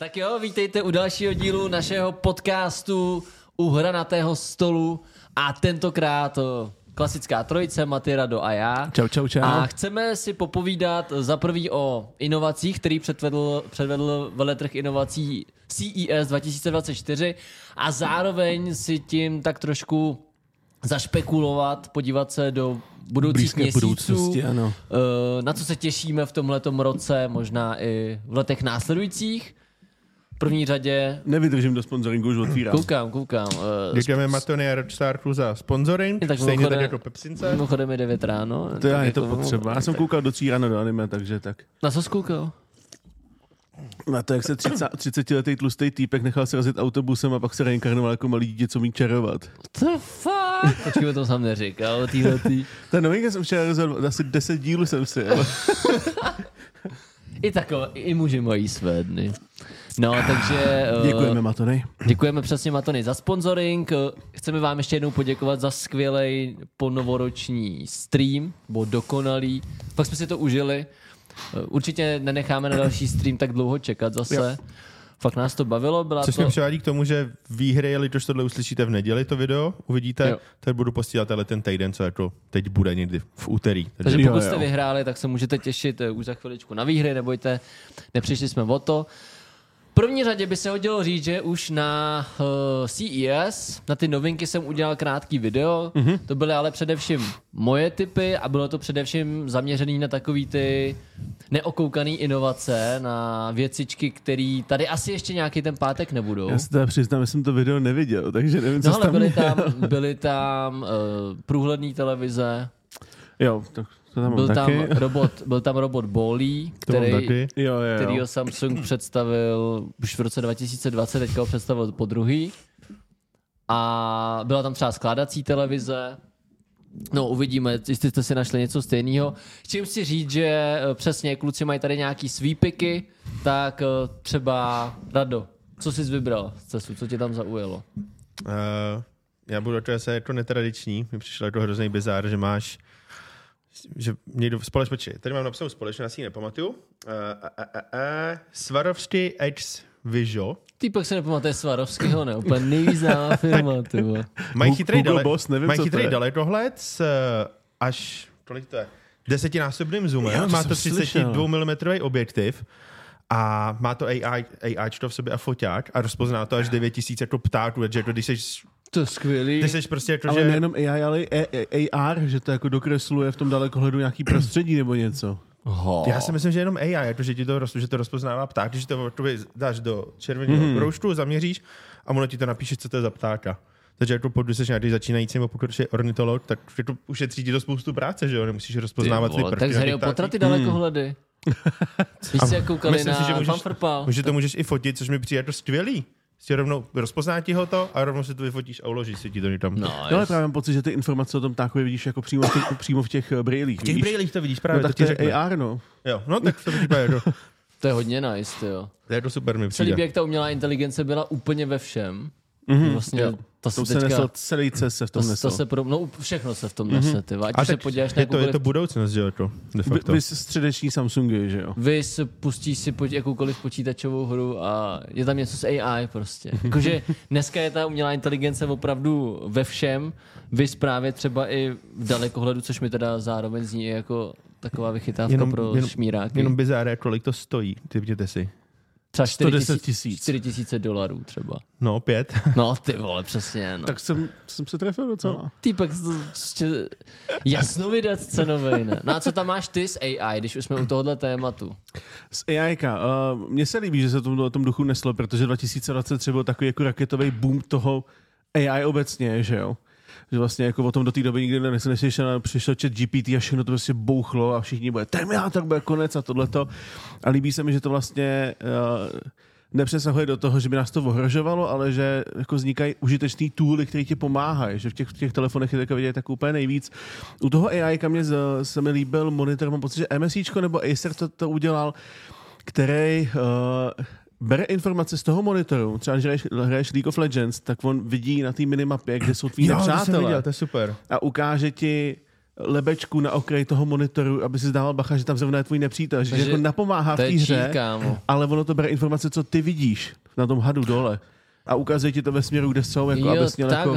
Tak jo, vítejte u dalšího dílu našeho podcastu u hranatého stolu a tentokrát o, klasická trojice, Maty, Rado a já. Čau, čau, čau. A chceme si popovídat za prvý o inovacích, který předvedl, předvedl veletrh inovací CES 2024 a zároveň si tím tak trošku zašpekulovat, podívat se do budoucích Blízké měsíců, budoucnosti, ano. eh, na co se těšíme v tomhletom roce, možná i v letech následujících. V první řadě Nevydržím do sponsoringu, už otvírám. koukám, koukám. eh, Děkujeme Matony a Rockstarku za sponsoring, Tak stejně tak jako Pepsince. Mimochodem je 9 ráno. To já, je to Jako- potřeba. Já jsem koukal do tří ráno do anime, takže tak. Na co jsi koukal? Na to, jak se 30, 30-letý tlustý týpek nechal srazit autobusem a pak se reinkarnoval jako malý dítě, co umí čarovat. To fuck? Počkej, to jsem neříkal, týhle tý. Ta novinka jsem včera rozhodl, asi 10 dílů jsem si jel. I takové, i muži mají své dny. No, takže... eh, Děkujeme, Matony. Děkujeme přesně Matony za sponsoring. Chceme vám ještě jednou poděkovat za skvělý ponovoroční stream, byl dokonalý. Pak jsme si to užili. Určitě nenecháme na další stream tak dlouho čekat zase. Jo. Fakt nás to bavilo, byla Což to... mě převádí k tomu, že výhry, jelikož tohle uslyšíte v neděli, to video, uvidíte, Jo. tak budu posílat tenhle ten týden, co jako teď bude někdy v úterý. Takže Jo, pokud jo. jste vyhráli, tak se můžete těšit eh, už za chviličku na výhry, nebojte, nepřišli jsme o to. V první řadě by se hodilo říct, že už na uh, CES, na ty novinky jsem udělal krátký video, mm-hmm. to byly ale především moje typy a bylo to především zaměřený na takový ty neokoukaný inovace, na věcičky, které tady asi ještě nějaký ten pátek nebudou. Já se teda přiznám, že jsem to video neviděl, takže nevím, co No ale tam byly tam, byly tam uh, průhledné televize, Jo, tak to tam byl mám tam taky. robot, byl tam robot Bolí, který, taky. Jo, jo, který jo. Samsung představil už v roce 2020, teďka ho představil po druhý. A byla tam třeba skládací televize. No, uvidíme, jestli jste si našli něco stejného. Čím si říct, že eh, přesně kluci mají tady nějaký svípiky, tak eh, třeba Rado, co jsi vybral z cestu, co tě tam zaujalo? Uh, já budu to jako netradiční, mi přišlo jako hrozný bizár, že máš že někdo společně, počkej, tady mám napsanou společně, já si ji nepamatuju. Uh, uh, uh, uh, Swarovski X Vision. Týpek se nepamatuje Svarovského, ne? Úplně nejvíc firma, ty. Mají chytrý, dale, Boss, nevím, mají co to chytrý dalekohled s eh, až kolik to je, desetinásobným zoomem, Jo, to má to slyšel. 32 mm objektiv a má to AI, AI v sobě a foťák a rozpozná to až 9000 jako ptáků, takže jako když jsi, To je skvělý. když jsi prostě jako, Ale že... nejenom AI, ale i A- AR, že to jako dokresluje v tom dalekohledu nějaký prostředí nebo něco. Ho. Já si myslím, že jenom AI, jako, že, ti to, roz- že to rozpoznává pták, když to jakoby dáš do červeného Mhm. mm. kroužku, zaměříš a ono ti to napíše, co to je za ptáka. Takže jako pokud jsi nějaký začínající nebo pokud jsi ornitolog, tak jako ušetří ti to spoustu práce, že jo? Nemusíš Ty rozpoznávat ty prvky tak z Pottera ty dalekohledy. Když jsi koukali Myslím na si, že můžeš, že to můžeš i fotit, což mi přijde jako skvělý. Si rovnou rozpozná ti ho to a rovnou si to vyfotíš a uložíš si ti to někam. No, No, ale právě mám pocit, že ty informace o tom ptákovi vidíš jako přímo v těch, přímo v těch eh, brýlích. v těch brýlích to vidíš No, právě, tak to je řekne. AR, no. Jo, no tak to vypadá jako, to je hodně nice, jo. to je to super mi Se přijde. líbí, jak ta umělá inteligence byla úplně ve všem. Mhm, Vlastně jo. to To se se teďka... nesl, celý CES se v To, tom to nesl. se pro, no všechno se v tom nese, ty vole. Ať A se tak podíváš na je to, je to budoucnost, že jo, to, de Vy, facto. vy středeční Samsungy, že jo? vy si pustíš si poč, jakoukoliv počítačovou hru a je tam něco s AI prostě. Jakože dneska je ta umělá inteligence opravdu ve všem, vy právě třeba i v dalekohledu, což mi teda zároveň zní jako taková vychytávka Jenom- pro jenom- šmíráky. Jenom bizár, kolik to stojí, typněte si. Třeba 110 tisíc. 4 tisíce dolarů třeba. No, pět. No ty vole, přesně. No. Tak jsem, jsem se trefil docela. Týpek, to prostě jasnovidec cenovej, ne? No a co tam máš ty s AI, když už jsme u tohohle tématu? Z AI. Uh, mně se líbí, že se to o tom duchu neslo, protože 2023 byl takový jako raketový boom toho AI obecně, že jo? Že vlastně jako o tom do té doby nikdy neslyšel, neslyšel, přišel chat GPT a všechno to prostě bouchlo a všichni bude Terminátor bude konec a tohleto. A líbí se mi, že to vlastně uh, nepřesahuje do toho, že by nás to ohrožovalo, ale že jako vznikají užitečný tooly, které ti pomáhají, že v těch, těch telefonech je vidět tak úplně nejvíc. U toho AI mě z- se mi líbil monitor, mám pocit, že MSIčko nebo Acer to, to udělal, který uh, bere informace z toho monitoru, třeba když hraješ, hraješ League of Legends, tak on vidí na té minimapě, kde jsou tví Jo, to jsem nepřátelé viděl, to je super. a ukáže ti lebečku na okraji toho monitoru, aby si dával bacha, že tam zrovna je tvůj nepřítel, že Takže jako napomáhá v té hře, ale ono to bere informace, co ty vidíš na tom hadu dole. A ukazuje ti to ve směru, kde jsou, jako Jo, abys měl jako...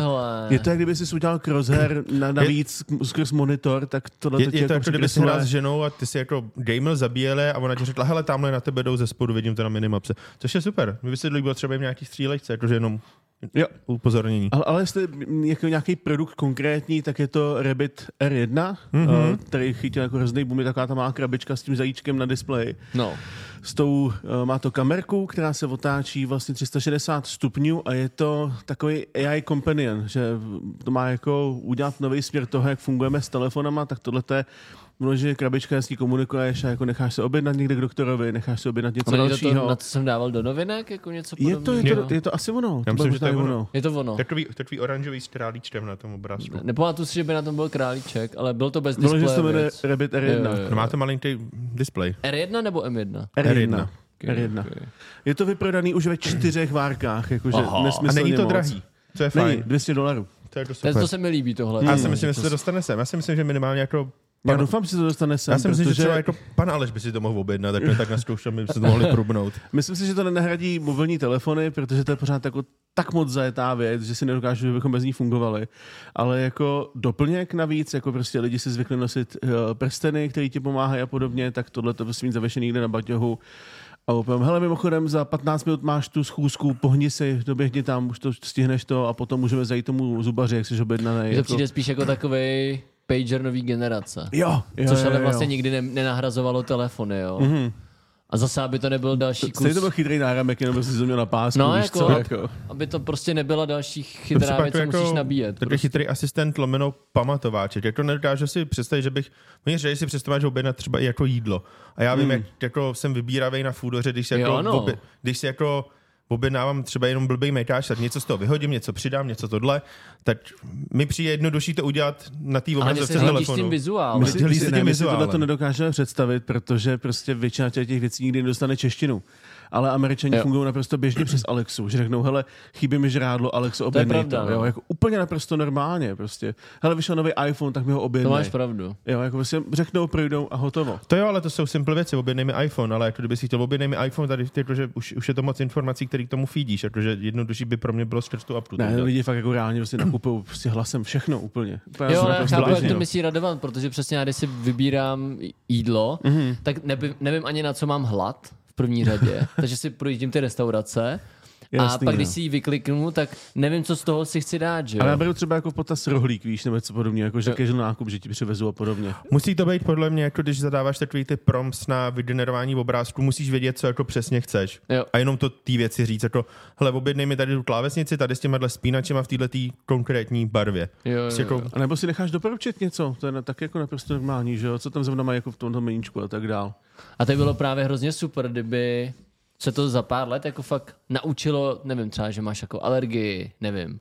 Je to, jak kdyby jsi udělal crosshair na, navíc skrz monitor, tak tohle Je, to je to jako jako kdyby si překresluje. hrál s ženou a ty si jako gamel zabíjeli a ona ti řekla, hele, tamhle na tebe jdou ze spodu, vidím to na minimapce. Což je super. Mě by se líbilo třeba i v nějaký střílečce, jakože jenom Jo. upozornění. Ale, ale jestli jako nějaký produkt konkrétní, tak je to Rabbit R1, Mhm. mm-hmm. uh, který chytil jako hrozný boom, je taková ta malá krabička s tím zajíčkem na displeji. No. S tou, uh, má to kamerku, která se otáčí vlastně 360 stupňů a je to takový AI companion, že to má jako udělat nový směr toho, jak fungujeme s telefonama, tak tohle je ono, že krabička jasně komunikuješ a jako necháš se objednat někde k doktorovi, necháš se objednat něco není dalšího. to, na co jsem dával do novinek, jako něco je, to, je, podobného? to, je to asi ono. Já to myslím, že to je i ono. Je to ono. Je tvý oranžový s králíčkem na tom obrázku. Ne- Nepamatuju si, že by na tom byl králíček, ale byl to bez Bylo, že displeje. se to jmenuje. Rabbit R1. Jo, jo, jo. No má to malinký display. R1 nebo M1? R1. Okay, R1. okay. Je to vyprodaný už ve čtyřech várkách, jakože Aha. A není to moc. drahý. To je Není, fajn. 200 dolarů. To je to To, super. to se mi líbí tohle. Já si myslím, že se dostane sem. Já si myslím, že minimálně jako... Já Pan, doufám, že se to dostane sem, já si myslím, že protože třeba jako pan Aleš by si to mohl objednat, tak, tak naskoušel, my by se to mohli prubnout. myslím si, že to nenahradí mobilní telefony, protože to je pořád jako tak moc zajetá věc, že si nedokážu, že bychom bez ní fungovali. Ale jako doplněk navíc, jako prostě lidi si zvykli nosit uh, prsteny, které ti pomáhají a podobně, tak tohle to prostě mít zavěšený někde na baťohu. A opět, hele, mimochodem, za 15 minut máš tu schůzku, pohni si, doběhni tam, už to stihneš to a potom můžeme zajít tomu zubaři, jak jsi objednaný. To Jako... přijde spíš jako takový pager nový generace. Jo, jo, Což jo, ale jo. vlastně nikdy ne, nenahrazovalo telefony, jo. Mhm. A zase, aby to nebyl další kus, Stejně to byl chytrý náramek, jenom si to měl na pásku, No, víš jako- co, jako. aby to prostě nebyla další To chytrá věc, co jako musíš nabíjet. Takový Prostě. chytrý asistent lomeno pamatováček. Jak to nedokážu si představit, že bych... Oni říkají, že si představit, že objednat třeba i jako jídlo. A já vím, Hmm. jak jako jsem vybíravý na foodoře, když si jako, Jo, no. obě, když si jako objednávám třeba jenom blbý mekáč, tak něco z toho vyhodím, něco přidám, něco tohle, tak mi přijde jednodušší to udělat na té Ale obrazovce telefonu. tím vizuálem. My My si, my si, tím ne, my si tohle to nedokážeme představit, protože prostě většina těch těch věcí nikdy nedostane češtinu. Ale američani Jo. fungují naprosto běžně přes Alexu, že řeknou, hele, chybí mi žrádlo, Alexo, To je objednej to. pravda, jo, no. jako úplně naprosto normálně, prostě. Hele, vyšel nový iPhone, tak mi ho To objednej. máš pravdu. Jo, jako prostě řeknou, projdou a hotovo. To jo, ale to jsou simple věci, objednej mi iPhone, ale jako kdyby si chtěl objednej mi iPhone, tady jako, že už, už je to moc informací, který k tomu feedíš, jakože jednodušší by pro mě bylo skrz tu apku. to Ne, lidi fakt jako reálně prostě nakupují prostě hlasem všechno úplně. Úplně Jo, ale já naprosto chápu, jak to myslí Radovan, protože přesně já, když si vybírám jídlo, Mhm. tak nevím, nevím ani na co mám hlad v první řadě, takže si projíždím ty restaurace a Jasný, pak, když no. si ji vykliknu, tak nevím, co z toho si chci dát, že jo? Ale já beru třeba jako v potaz rohlík, víš, nebo něco podobně, jako že casual nákup, že ti přivezu a podobně. Musí to být podle mě, jako když zadáváš takový ty prompts na vygenerování obrázku, musíš vědět, co jako přesně chceš. Jo. A jenom to ty věci říct, jako, hele, objednej mi tady tu klávesnici, tady s těma spínačema v této konkrétní barvě. Jo, jo, Prostě jo. jako, A nebo si necháš doporučit něco, to je tak jako naprosto normální, že jo, co tam zrovna mají jako v tomto meníčku a tak dál. A to by bylo právě hrozně super, kdyby se to za pár let jako fakt naučilo, nevím, třeba, že máš jako alergii, nevím,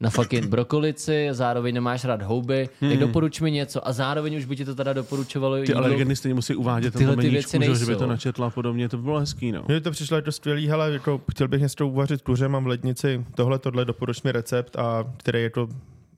na fucking brokolici, zároveň nemáš rád houby, hmm. tak doporuč mi něco a zároveň už by ti to teda doporučovalo Ty alergeny stejně musí uvádět Tyhle to ty věci že, jo, že by to nejsou. načetla a podobně, to by bylo hezký, no. mně to přišlo jako skvělý, hele, jako, chtěl bych něco uvařit kuře, mám v lednici tohle, tohle, doporuč mi recept a který jako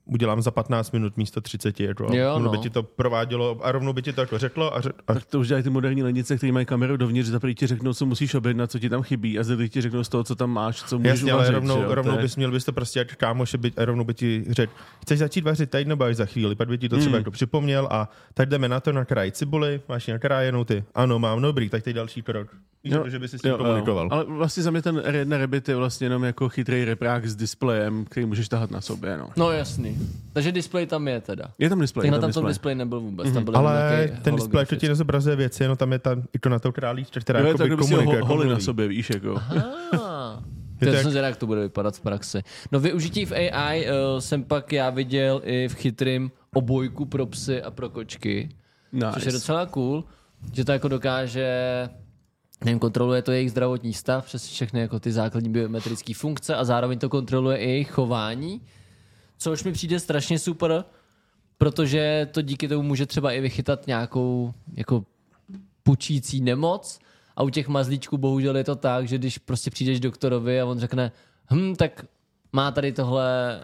udělám za 15 minut místo 30, jako, Jo, ono by no. ti to provádělo a rovnou by ti to jako řeklo a, řek, a Tak to už dělají ty moderní lednice, které mají kameru dovnitř, za první ti řeknou, co musíš objednat, co ti tam chybí, a za ti řeknou z toho, co tam máš, co můžeš Jasně, ale uvařit, rovnou, že jo, rovnou je- bys měl bys to prostě jak kámoše byt, a rovnou by ti řekl, chceš začít vařit teď nebo až za chvíli, pak by ti to třeba Hmm. jako připomněl a tak jdeme na to na kraj cibuli, máš nakrájenou ty, ano, mám, dobrý, tak teď další krok. Jo, že by si s tím Jo, komunikoval. jo. Ale vlastně za mě ten R1 Rabbit je vlastně jenom jako chytrý reprák s displejem, který můžeš tahat na sobě, no. No jasný. Takže displej tam je teda. Je tam displej, Tak je na tam displej. displej nebyl vůbec. Tam byl Ale ten displej to ti nezobrazuje věci, jenom tam je ta, i to na to králíčka, která Jo, si komunikuje, ho, jako holy na sobě, víš, jako. Ah. Je to To jak- jsem zvědavý, jak to bude vypadat v praxi. No využití v AI uh, jsem pak já viděl i v chytrým obojku pro psy a pro kočky. Nice. Což je docela cool, že to jako dokáže nevím, kontroluje to jejich zdravotní stav přes všechny jako ty základní biometrické funkce a zároveň to kontroluje i jejich chování, což mi přijde strašně super, protože to díky tomu může třeba i vychytat nějakou jako pučící nemoc a u těch mazlíčků bohužel je to tak, že když prostě přijdeš doktorovi a on řekne, hm, tak má tady tohle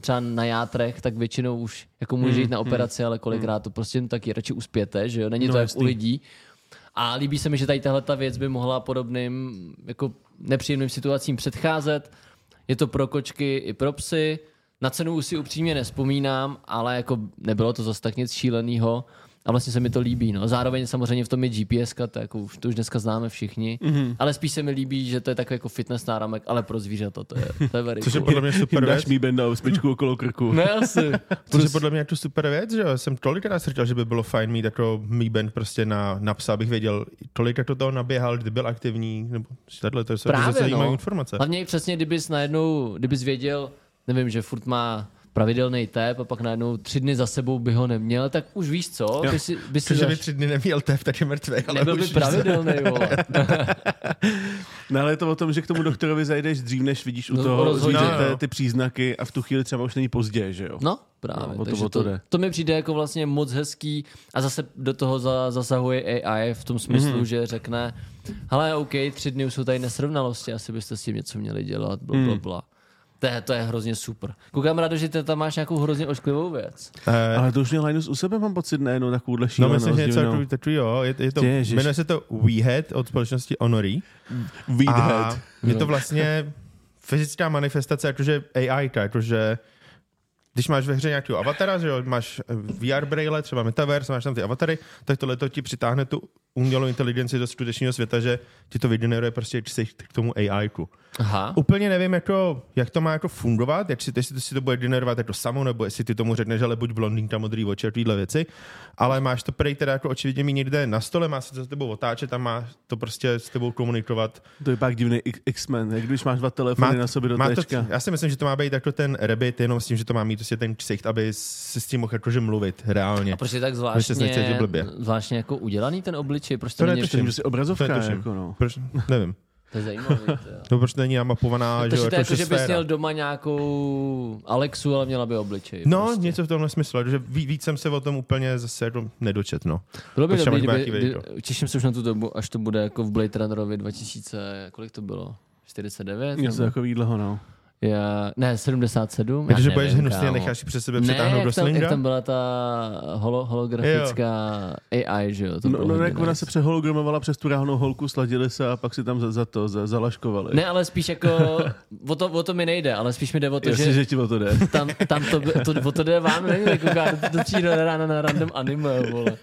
třeba na játrech, tak většinou už jako může jít na operaci, ale kolikrát to prostě taky radši uspěte, že jo? Není No, to jak jasný. u lidí. A líbí se mi, že tady tahle ta věc by mohla podobným jako nepříjemným situacím předcházet. Je to pro kočky i pro psy. Na cenu už si upřímně nespomínám, ale jako nebylo to zase tak nic šíleného. A vlastně se mi to líbí. No. Zároveň samozřejmě v tom je GPS, to, jako už, to už dneska známe všichni. Mm-hmm. Ale spíš se mi líbí, že to je takový jako fitness náramek, ale pro zvířata to je, to je very Což je podle mě super věc. mý benda osmičku okolo krku. Ne, asi. Což je podle mě jako super věc, že jo. Jsem tolikrát slyšel, že by bylo fajn mít jako Mi Band prostě na, na psa, abych věděl, tolik jak to toho naběhal, kdy byl aktivní, nebo tohle, to jsou Právě, no. informace. Hlavně přesně, kdybys najednou, kdybys věděl, nevím, že furt má pravidelný tep a pak najednou tři dny za sebou by ho neměl, tak už víš co, by si, by si Protože by zaš... tři dny neměl tev, tak je mrtvý, ale nebyl by pravidelný, vole. No ale je to o tom, že k tomu doktorovi zajdeš dřív, než vidíš u No, toho rozhodně. zvířete No, ty příznaky a v tu chvíli třeba už není pozdě, že jo? No, právě. No, to- to to, to mi přijde jako vlastně moc hezký a zase do toho za, zasahuje AI v tom smyslu, mm-hmm. že řekne, hele, OK, tři dny už jsou tady nesrovnalosti, asi byste s tím něco měli dělat, bla, bla, bla. To je, to je hrozně super. Koukám rád, že ty tam máš nějakou hrozně ošklivou věc. Eh, Ale to už měl Linus u sebe, mám pocit, ne, no takovouhle No, šílenost. myslím, že něco takový, takový, jo, je, je to, Ježiš. jmenuje se to WeHead od společnosti Honory. Weedhead. A je to vlastně fyzická manifestace, jakože AI, jakože když máš ve hře nějakého avatara, že jo, máš eh, VR braille, třeba Metaverse, máš tam ty avatary, tak tohle to ti přitáhne tu umělou inteligenci do skutečného světa, že ti to vygeneruje prostě k tomu AI. -ku. Aha. Úplně nevím, jako, jak to má jako fungovat, jestli, jestli to si to bude generovat jako samo, nebo jestli ty tomu řekneš, ale buď blondýnka, modrý oči a tyhle věci, ale máš to prej teda jako očividně mít někde na stole, má se to s tebou otáčet a má to prostě s tebou komunikovat. To je pak divný X-Men, jak když máš dva telefony na sobě do má to, já si myslím, že to má být jako ten Rabbit, jenom s tím, že to má mít prostě ten ksicht, aby si s tím mohl jakože mluvit reálně. A proč je tak nechceš zvláštně, zvláštně jako udělaný ten obličej? Proč to, To není netuším. Myslím, že si obrazovka, To netuším. jako no. Proč? Nevím. To je zajímavé. to. To proč není namapovaná, že, Takže jo, to je jako, že bys sféra. měl doma nějakou Alexu, ale měla by obličej. No, prostě. něco v tomhle smyslu, že ví- víc jsem se o tom úplně zase jako nedočet, no. Bylo by dobrý, kdyby, těším se už na tu dobu, až to bude jako v Blade Runnerovi 2000, kolik to bylo? 49? Něco takovýhleho, no. Já, ne, 77. Jakože já budeš hnusně necháš si přes sebe ne, přitáhnout do jak tam, jak tam byla ta holo, holografická AI, že jo? To No, no jak ona se přehologramovala přes tu reálnou holku, sladili se a pak si tam za, za to za, zalaškovali. Ne, ale spíš jako, o to, o to mi nejde, ale spíš mi jde o to, Jasně, že, že ti o to jde. tam, tam to, to, o to jde vám, nevím, jako koukáte to přijde ráno na random anime, vole.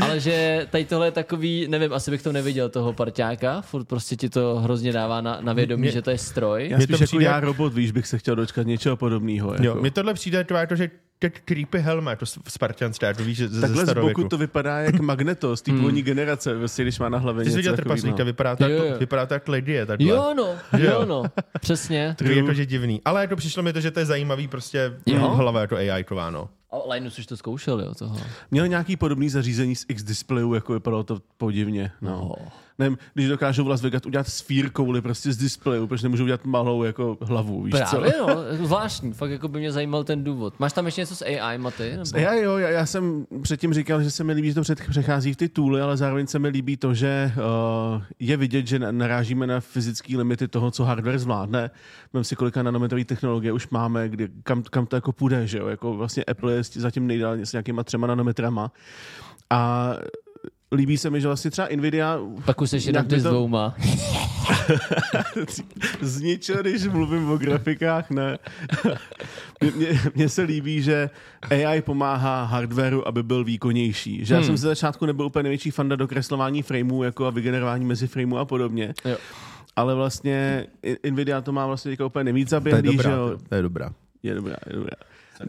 Ale že tady tohle je takový, nevím, asi bych to neviděl, toho parťáka, furt prostě ti to hrozně dává na, na vědomí, Mě- že to je stroj. Já spíš to jako přijde- já robot, víš, bych se chtěl dočkat něčeho podobného. Jako. Jo, mi tohle přijde to jako, že to creepy helma, to Spartanské, to víš, že ze, Takhle ze z boku to vypadá jak Magneto z té původní generace, vlastně, když má na hlavě Ty jsi něco viděl trpaslíka, vypadá to, Jo, jako, jo. vypadá to jak Lady je takhle. Jo no, jo? jo no, přesně. To je jakože divný. Ale jako přišlo mi to, že to je zajímavý prostě Jo. hlava jako AI kováno. A Linus už to zkoušel, jo, toho. Měl nějaký podobný zařízení z X-displayu, jako vypadalo to podivně. No. No. Nevím, když dokážou v Las Vegas udělat sfírkouli prostě z displeju, proč nemůžou udělat malou jako hlavu, víš Právě co? no, zvláštní, fakt jako by mě zajímal ten důvod. Máš tam ještě něco s AI, Maty? Nebo? Já, jo, já, já, jsem předtím říkal, že se mi líbí, že to před, přechází v ty tooly, ale zároveň se mi líbí to, že uh, je vidět, že na- narážíme na fyzické limity toho, co hardware zvládne. Vem si, kolika nanometrový technologie už máme, kdy, kam, kam to jako půjde, že jo? Jako vlastně Apple je zatím nejdál s nějakýma třema nanometrama. A líbí se mi, že vlastně třeba Nvidia Pak už jsi jenom ty s to- dvouma. z ničeho, když mluvím o grafikách, ne. Mně- se líbí, že AI pomáhá hardwareu, aby byl výkonnější. Že já Hmm. jsem ze začátku nebyl úplně největší fanda dokreslování frameů jako a vygenerování mezi frameů a podobně. Jo. Ale vlastně Nvidia to má vlastně teďka úplně nejvíc To je zaběhlý, že dobrá, jo. to- to je dobrá. Je dobrá, je dobrá.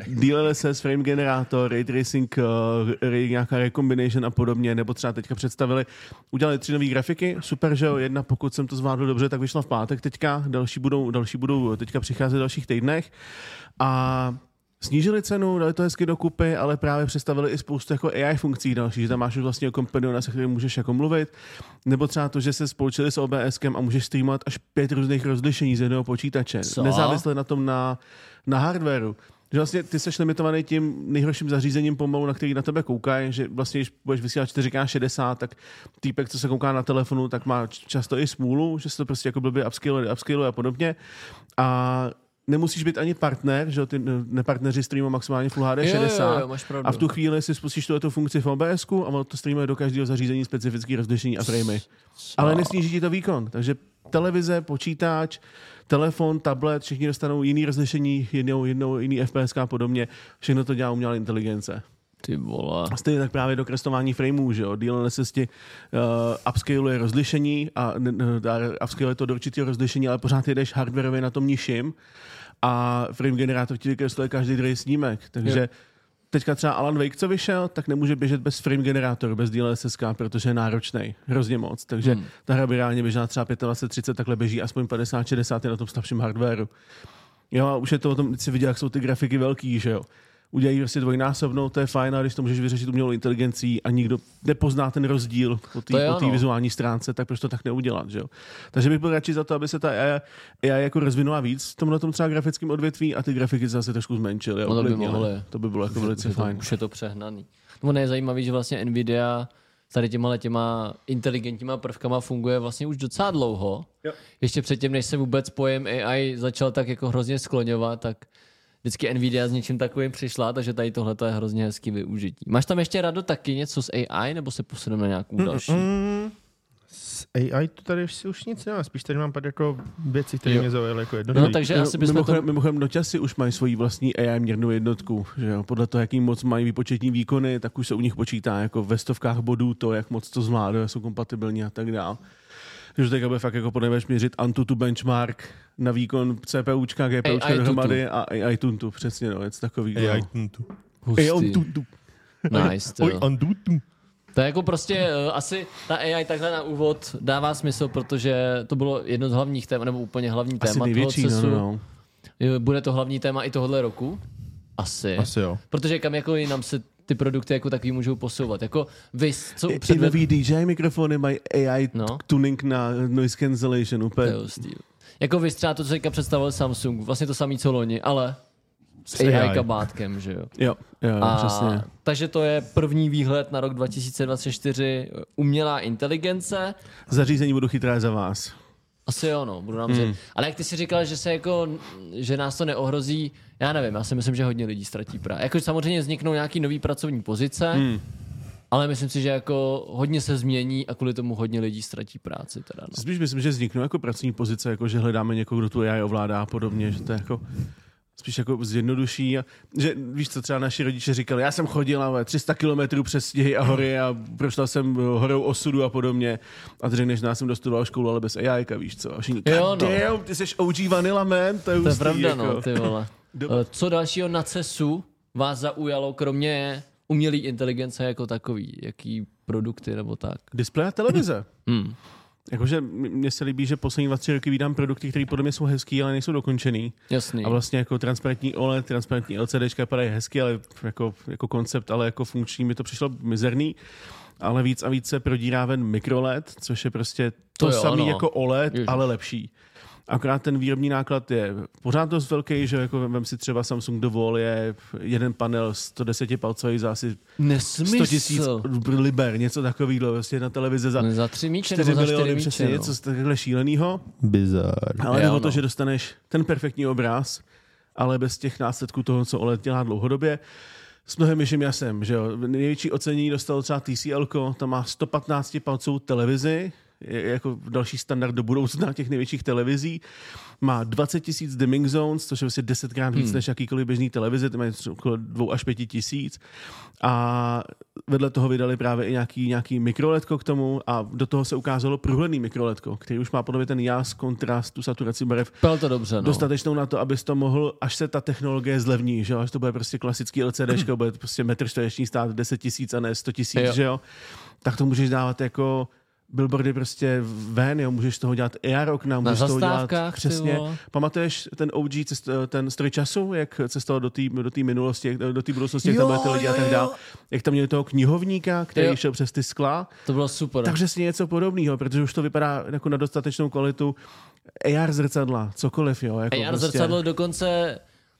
DLSS, frame generátor, ray tracing, uh, ray, nějaká recombination a podobně, nebo třeba teďka představili, udělali tři nové grafiky, super, že jo, jedna, pokud jsem to zvládl dobře, tak vyšla v pátek teďka, další budou, další budou teďka přicházet v dalších týdnech a Snížili cenu, dali to hezky dokupy, ale právě představili i spoustu jako AI funkcí další, že tam máš už vlastně kompaniona, se kterým můžeš jako mluvit, nebo třeba to, že se spolčili s OBSkem a můžeš streamovat až pět různých rozlišení z jednoho počítače. Co? Nezávisle na tom na, na hardwareu. Že vlastně ty jsi limitovaný tím nejhorším zařízením pomalu, na který na tebe koukají, že vlastně, když budeš vysílat 4K60, tak týpek, co se kouká na telefonu, tak má často i smůlu, že se to prostě jako blbě upscaluje, upscaluje a podobně. A nemusíš být ani partner, že ty nepartneři streamují maximálně Full HD 60. Jo, jo, jo, máš pravdu. a v tu chvíli si spustíš tu funkci v OBS a ono to streamuje do každého zařízení specifický rozlišení a framey. Ale nesníží ti to výkon. Takže televize, počítač, telefon, tablet, všichni dostanou jiný rozlišení, jednou, jednou jiný FPS a podobně. Všechno to dělá umělá inteligence. Ty vole. Stejně tak právě do krestování frameů, že jo. DLSS ti uh, upscaluje rozlišení a uh, upscaluje to do určitého rozlišení, ale pořád jedeš hardwareově na tom nižším a frame generátor ti vykresluje každý druhý snímek. Takže Jo. Teďka třeba Alan Wake, co vyšel, tak nemůže běžet bez frame generátoru, bez DLSS, protože je náročný, hrozně moc. Takže hmm. ta hra by reálně běžela třeba 25, 30, takhle běží aspoň 50, 60 na tom slabším hardwareu. Jo, a už je to o tom, teď si viděl, jak jsou ty grafiky velký, že jo. Udělají prostě dvojnásobnou, to je fajn, a když to můžeš vyřešit umělou inteligencí a nikdo nepozná ten rozdíl po té vizuální stránce, tak proč to tak neudělat, že jo. Takže bych byl radši za to, aby se ta AI, AI jako rozvinula víc v tomhle tom třeba grafickém odvětví a ty grafiky zase trošku zmenšily. No to by mohly. To by bylo jako velice už je to, fajn. Už je to přehnaný. No je zajímavý, že vlastně Nvidia tady těma těma inteligentníma prvkama funguje vlastně už docela dlouho. Jo. Ještě předtím, než se vůbec pojem AI začal tak jako hrozně skloňovat, tak vždycky Nvidia s něčím takovým přišla, takže tady tohle je hrozně hezký využití. Máš tam ještě rado taky něco s AI, nebo se posuneme na nějakou další? Mm, s AI tu tady už, už nic nemám, spíš tady mám pár jako věci, které Jo. mě zaujaly jako jedno. No takže asi bychom to... mimochodem, mimochodem noťasy už mají svoji vlastní AI měrnou jednotku. Že jo? Podle toho, jaký moc mají výpočetní výkony, tak už se u nich počítá jako ve stovkách bodů to, jak moc to zvládají, jsou kompatibilní a tak dále. Takže teďka bude fakt jako podle měřit Antutu benchmark na výkon CPUčka, GPUčka dohromady a AI Tuntu, přesně, no, něco takový. AI tuntu. Hustý. AI Tuntu. Nice, to Oj, jo. andutu. To je jako prostě uh, asi ta AI takhle na úvod dává smysl, protože to bylo jedno z hlavních témat, nebo úplně hlavní Asi téma největší, toho no, CESu. no, no. Jo, Bude to hlavní téma i tohohle roku? Asi. Asi jo. Protože kam jako jinam se ty produkty jako takový můžou posouvat. Jako vy, co I, I předved... nový DJ mikrofony mají AI No. tuning na noise cancellation, úplně. Steve. Jako vy třeba to, co teďka představil Samsung, vlastně to samý co loni, ale s, S AI, AI. kabátkem, že jo. Jo, jo, jo A, přesně. takže to je první výhled na rok 2024. Umělá inteligence. Zařízení budu chytré za vás. Asi jo, no, budu nám hmm. Ale jak ty si říkal, že se jako, že nás to neohrozí, já nevím, já si myslím, že hodně lidí ztratí práci. Jako samozřejmě vzniknou nějaký nový pracovní pozice, hmm. ale myslím si, že jako hodně se změní a kvůli tomu hodně lidí ztratí práci teda, no. Spíš myslím, že vzniknou jako pracovní pozice, jako že hledáme někoho, kdo tu AI ovládá a podobně, že to je jako spíš jako zjednoduší. A, že víš, co třeba naši rodiče říkali, já jsem chodil ale 300 kilometrů přes stěhy a hory a prošla jsem horou osudu a podobně. A ty řekneš, no, já jsem dostudoval školu, ale bez AI, víš co? A všichni, Jo, "God no. damn, ty jsi OG Vanilla Man, to je, To je hustý, pravda, jako. no, ty vole. Dob- Eh, Co dalšího na CESu vás zaujalo, kromě umělé inteligence jako takový? Jaký produkty nebo tak? Displej a televize. Hmm. Jakože mně se líbí, že poslední dva, tři roky vydám produkty, které podle mě jsou hezký, ale nejsou dokončený. Jasný. A vlastně jako transparentní OLED, transparentní LCDčka vypadají hezky, ale jako, jako koncept, ale jako funkční mi to přišlo mizerný. Ale víc a víc se prodírá ven mikroled, což je prostě to, To samé no. jako OLED, Ježiš. ale lepší. Akorát ten výrobní náklad je pořád dost velký, že jako vem si třeba Samsung The Wall je jeden panel 110 palcový za asi 100 Nesmysl. tisíc liber, něco takového, vlastně na televize za za tři míče 4 nebo za miliony, přesně něco no. z takhle šíleného. Bizar. Ale Jo, jde o to, no. že dostaneš ten perfektní obraz, ale bez těch následků toho, co OLED dělá dlouhodobě. S mnohem vyšším jasem, že jo. Největší ocenění dostalo třeba TCL, tam má 115 palcovou televizi, je jako další standard do budoucna těch největších televizí. Má 20 tisíc dimming zones, což je vlastně desetkrát víc Hmm. než jakýkoliv běžný televize, ty mají okolo 2 až 5 tisíc. A vedle toho vydali právě i nějaký, nějaký mikroletko k tomu a do toho se ukázalo průhledný mikroletko, který už má podle mě ten jas, kontrast, tu saturaci barev Byl to dobře, no. dostatečnou na to, abys to mohl, až se ta technologie zlevní, že jo, až to bude prostě klasický LCD, bude prostě metr čtvereční stát 10 tisíc a ne 100 tisíc, že jo, tak to můžeš dávat jako billboardy prostě ven, jo, můžeš z toho dělat AR okna, Na můžeš z toho dělat přesně. vole. Pamatuješ ten OG, cest, ten stroj času, jak cestoval do té do té minulosti, jak- do té budoucnosti, jak Jo, tam byly ty lidi a tak jo, dál. jo. Jak tam měli toho knihovníka, který Jo. šel přes ty skla. To bylo super. Takže si něco podobného, protože už to vypadá jako na dostatečnou kvalitu. AR zrcadla, cokoliv, jo. Jako AR zrcadlo dokonce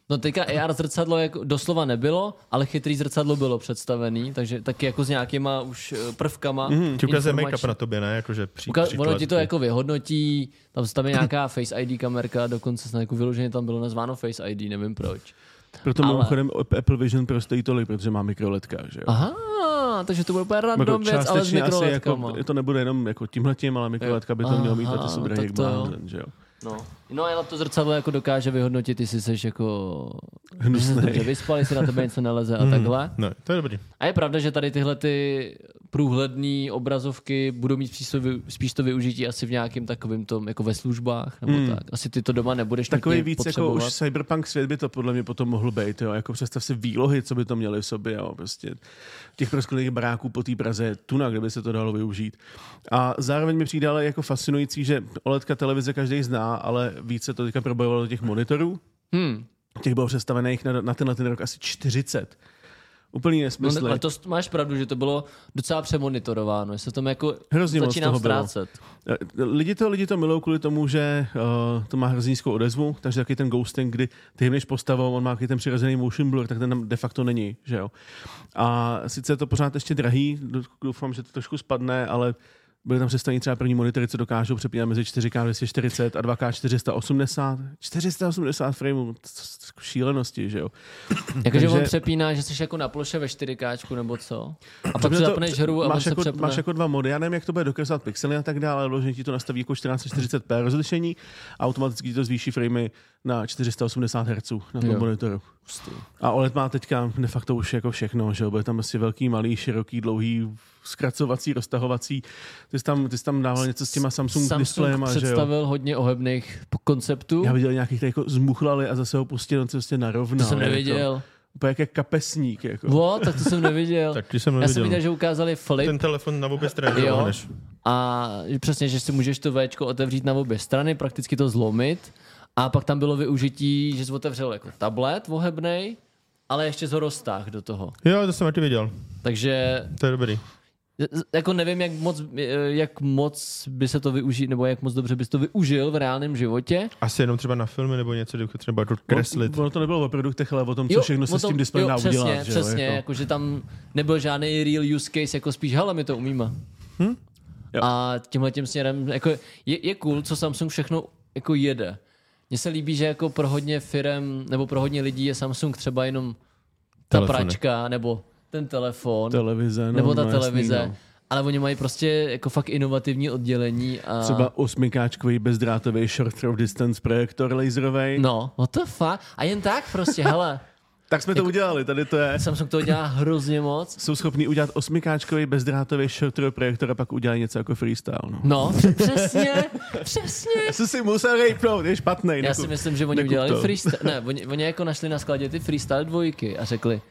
No teďka AR zrcadlo jako doslova nebylo, ale chytrý zrcadlo bylo představený, takže taky jako s nějakýma už eh, prvkama. Mm-hmm. Ti ukazuje make-up na tobě, ne? Jakože při, Uka- příklad. ono ti to jako vyhodnotí, tam, tam je nějaká Face ID kamerka, dokonce snad jako vyloženě tam bylo nazváno Face ID, nevím proč. Proto Ale- mimochodem Apple Vision Pro stojí tolik, protože má mikroledka, že jo. Aha, takže to bude úplně random věc, ale s částečně asi mikroledkama. jako, to nebude jenom jako tímhletím, ale mikroledka by to mělo mít, Aha, protože jsou drahý to že jo. No. no ale to zrcadlo jako dokáže vyhodnotit, jestli jsi jako jsi dobře vyspal, jestli na tebe něco neleze a takhle. No, to je dobrý. A je pravda, že tady tyhle ty průhledné obrazovky budou mít spíš to, vy- spíš to využití asi v nějakém takovém tom, jako ve službách, nebo Hmm. tak. Asi ty to doma nebudeš Takový víc jako už cyberpunk svět by to podle mě potom mohl být, jo. Jako představ si výlohy, co by to měly v sobě, jo. Prostě těch prosklených baráků po té Praze je tuna, kde by se to dalo využít. A zároveň mi přijde ale jako fascinující, že OLEDka televize každý zná, ale více to teďka probojovalo do těch monitorů. Hmm. Těch bylo představených na, na tenhle ten rok asi 40. Úplný No, nesmysl. ne, ale to máš pravdu, že to bylo docela přemonitorováno, že se tam jako Hrozně moc začínám toho bylo. ztrácet. Eh, Lidi to, lidi to milují kvůli tomu, že uh, to má hrozně nízkou odezvu, takže taky ten ghosting, kdy ty hybneš postavou, on má taky ten přirozený motion blur, tak ten tam de facto není, že jo. A sice je to pořád ještě drahý, doufám, že to trošku spadne, ale byly tam představení třeba první monitory, co dokážou přepínat mezi 4K 240 a 2K 480. 480 frameů, šílenosti, že jo. Jakože on Takže- přepíná, že jsi jako na ploše ve 4K nebo co? A pak to- zapneš hru a on máš se jako, přepne. máš jako dva mody. Já nevím, jak to bude dokreslat pixely a tak dále, ale vložení ti to nastaví jako 1440p rozlišení a automaticky ti to zvýší framey na 480 Hz na tom Jo. monitoru. A OLED má teďka de facto už jako všechno, že jo? Bude tam prostě velký, malý, široký, dlouhý, zkracovací, roztahovací. Ty jsi tam, ty jsi tam dával něco s těma Samsung, Samsung displejema, že jo? představil hodně ohebných konceptů. Já viděl nějakých, které jako zmuchlali a zase ho pustili, on se prostě narovnal. to jsem Jako, neviděl. úplně jak kapesník. Jako. Vo, tak to jsem neviděl. Tak ty jsem Já jsem neviděl. viděl, že ukázali flip Ten telefon na obě strany Jo. ohneš. a přesně, že si můžeš to Včko otevřít na obě strany, prakticky to zlomit. A pak tam bylo využití, že jsi otevřel jako tablet vohebnej, ale ještě z roztáh do toho. Jo, to jsem taky viděl. Takže To je dobrý. Jako nevím, jak moc, eh, jak moc by se to využít, nebo jak moc dobře bys to využil v reálném životě. Asi jenom třeba na filmy nebo něco, kde třeba to kreslit. Ono to nebylo o produktech, ale o tom, co všechno se o s tím tom- displejem dá přesně, udělat. že jo, Přesně, jako. jako. že tam nebyl žádný real use case, jako spíš, hele, my to umíme. Hm? Jo. A tímhle tím směrem, jako je, je cool, co Samsung všechno jako jede. Mně se líbí, že jako pro hodně firem nebo pro hodně lidí je Samsung třeba jenom ta Telefony. pračka nebo ten telefon Televize. No, nebo ta no, televize. Jasný, no. Ale oni mají prostě jako fakt inovativní oddělení a... Třeba osmikáčkový bezdrátový short throw distance projektor laserový. No, what the fuck? A jen tak prostě, hele, Tak jsme to udělali, tady to je. Samsung to dělá hrozně moc. Jsou schopní udělat osmikáčkový bezdrátový short throw projektor a pak udělají něco jako freestyle. No. No, přesně, přesně. Já jsem si musel rejpnout, je špatný. Já si myslím, že oni udělali to. freestyle, ne, oni, oni jako našli na skladě ty freestyle dvojky a řekli,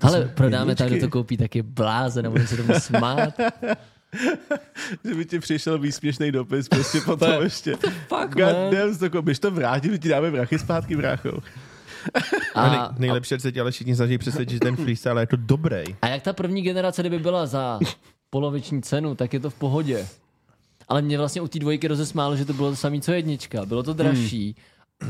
ale jsou prodáme tak, kdo to koupí, tak je blázen a budeme se tomu smát. Že by ti přišel výsměšný dopis, prostě potom ještě. Fuck, God man. damn, to běž to vrátit, my ti dáme vrachy zpátky, brácho. A A, nej, nejlepší, že ale všichni snaží přesvědčit, že ten freestyle je to dobrý. a jak ta první generace, kdyby byla za poloviční cenu, tak je to v pohodě. Ale mě vlastně u té dvojky rozesmálo, že to bylo to samé, co jednička. Bylo to dražší.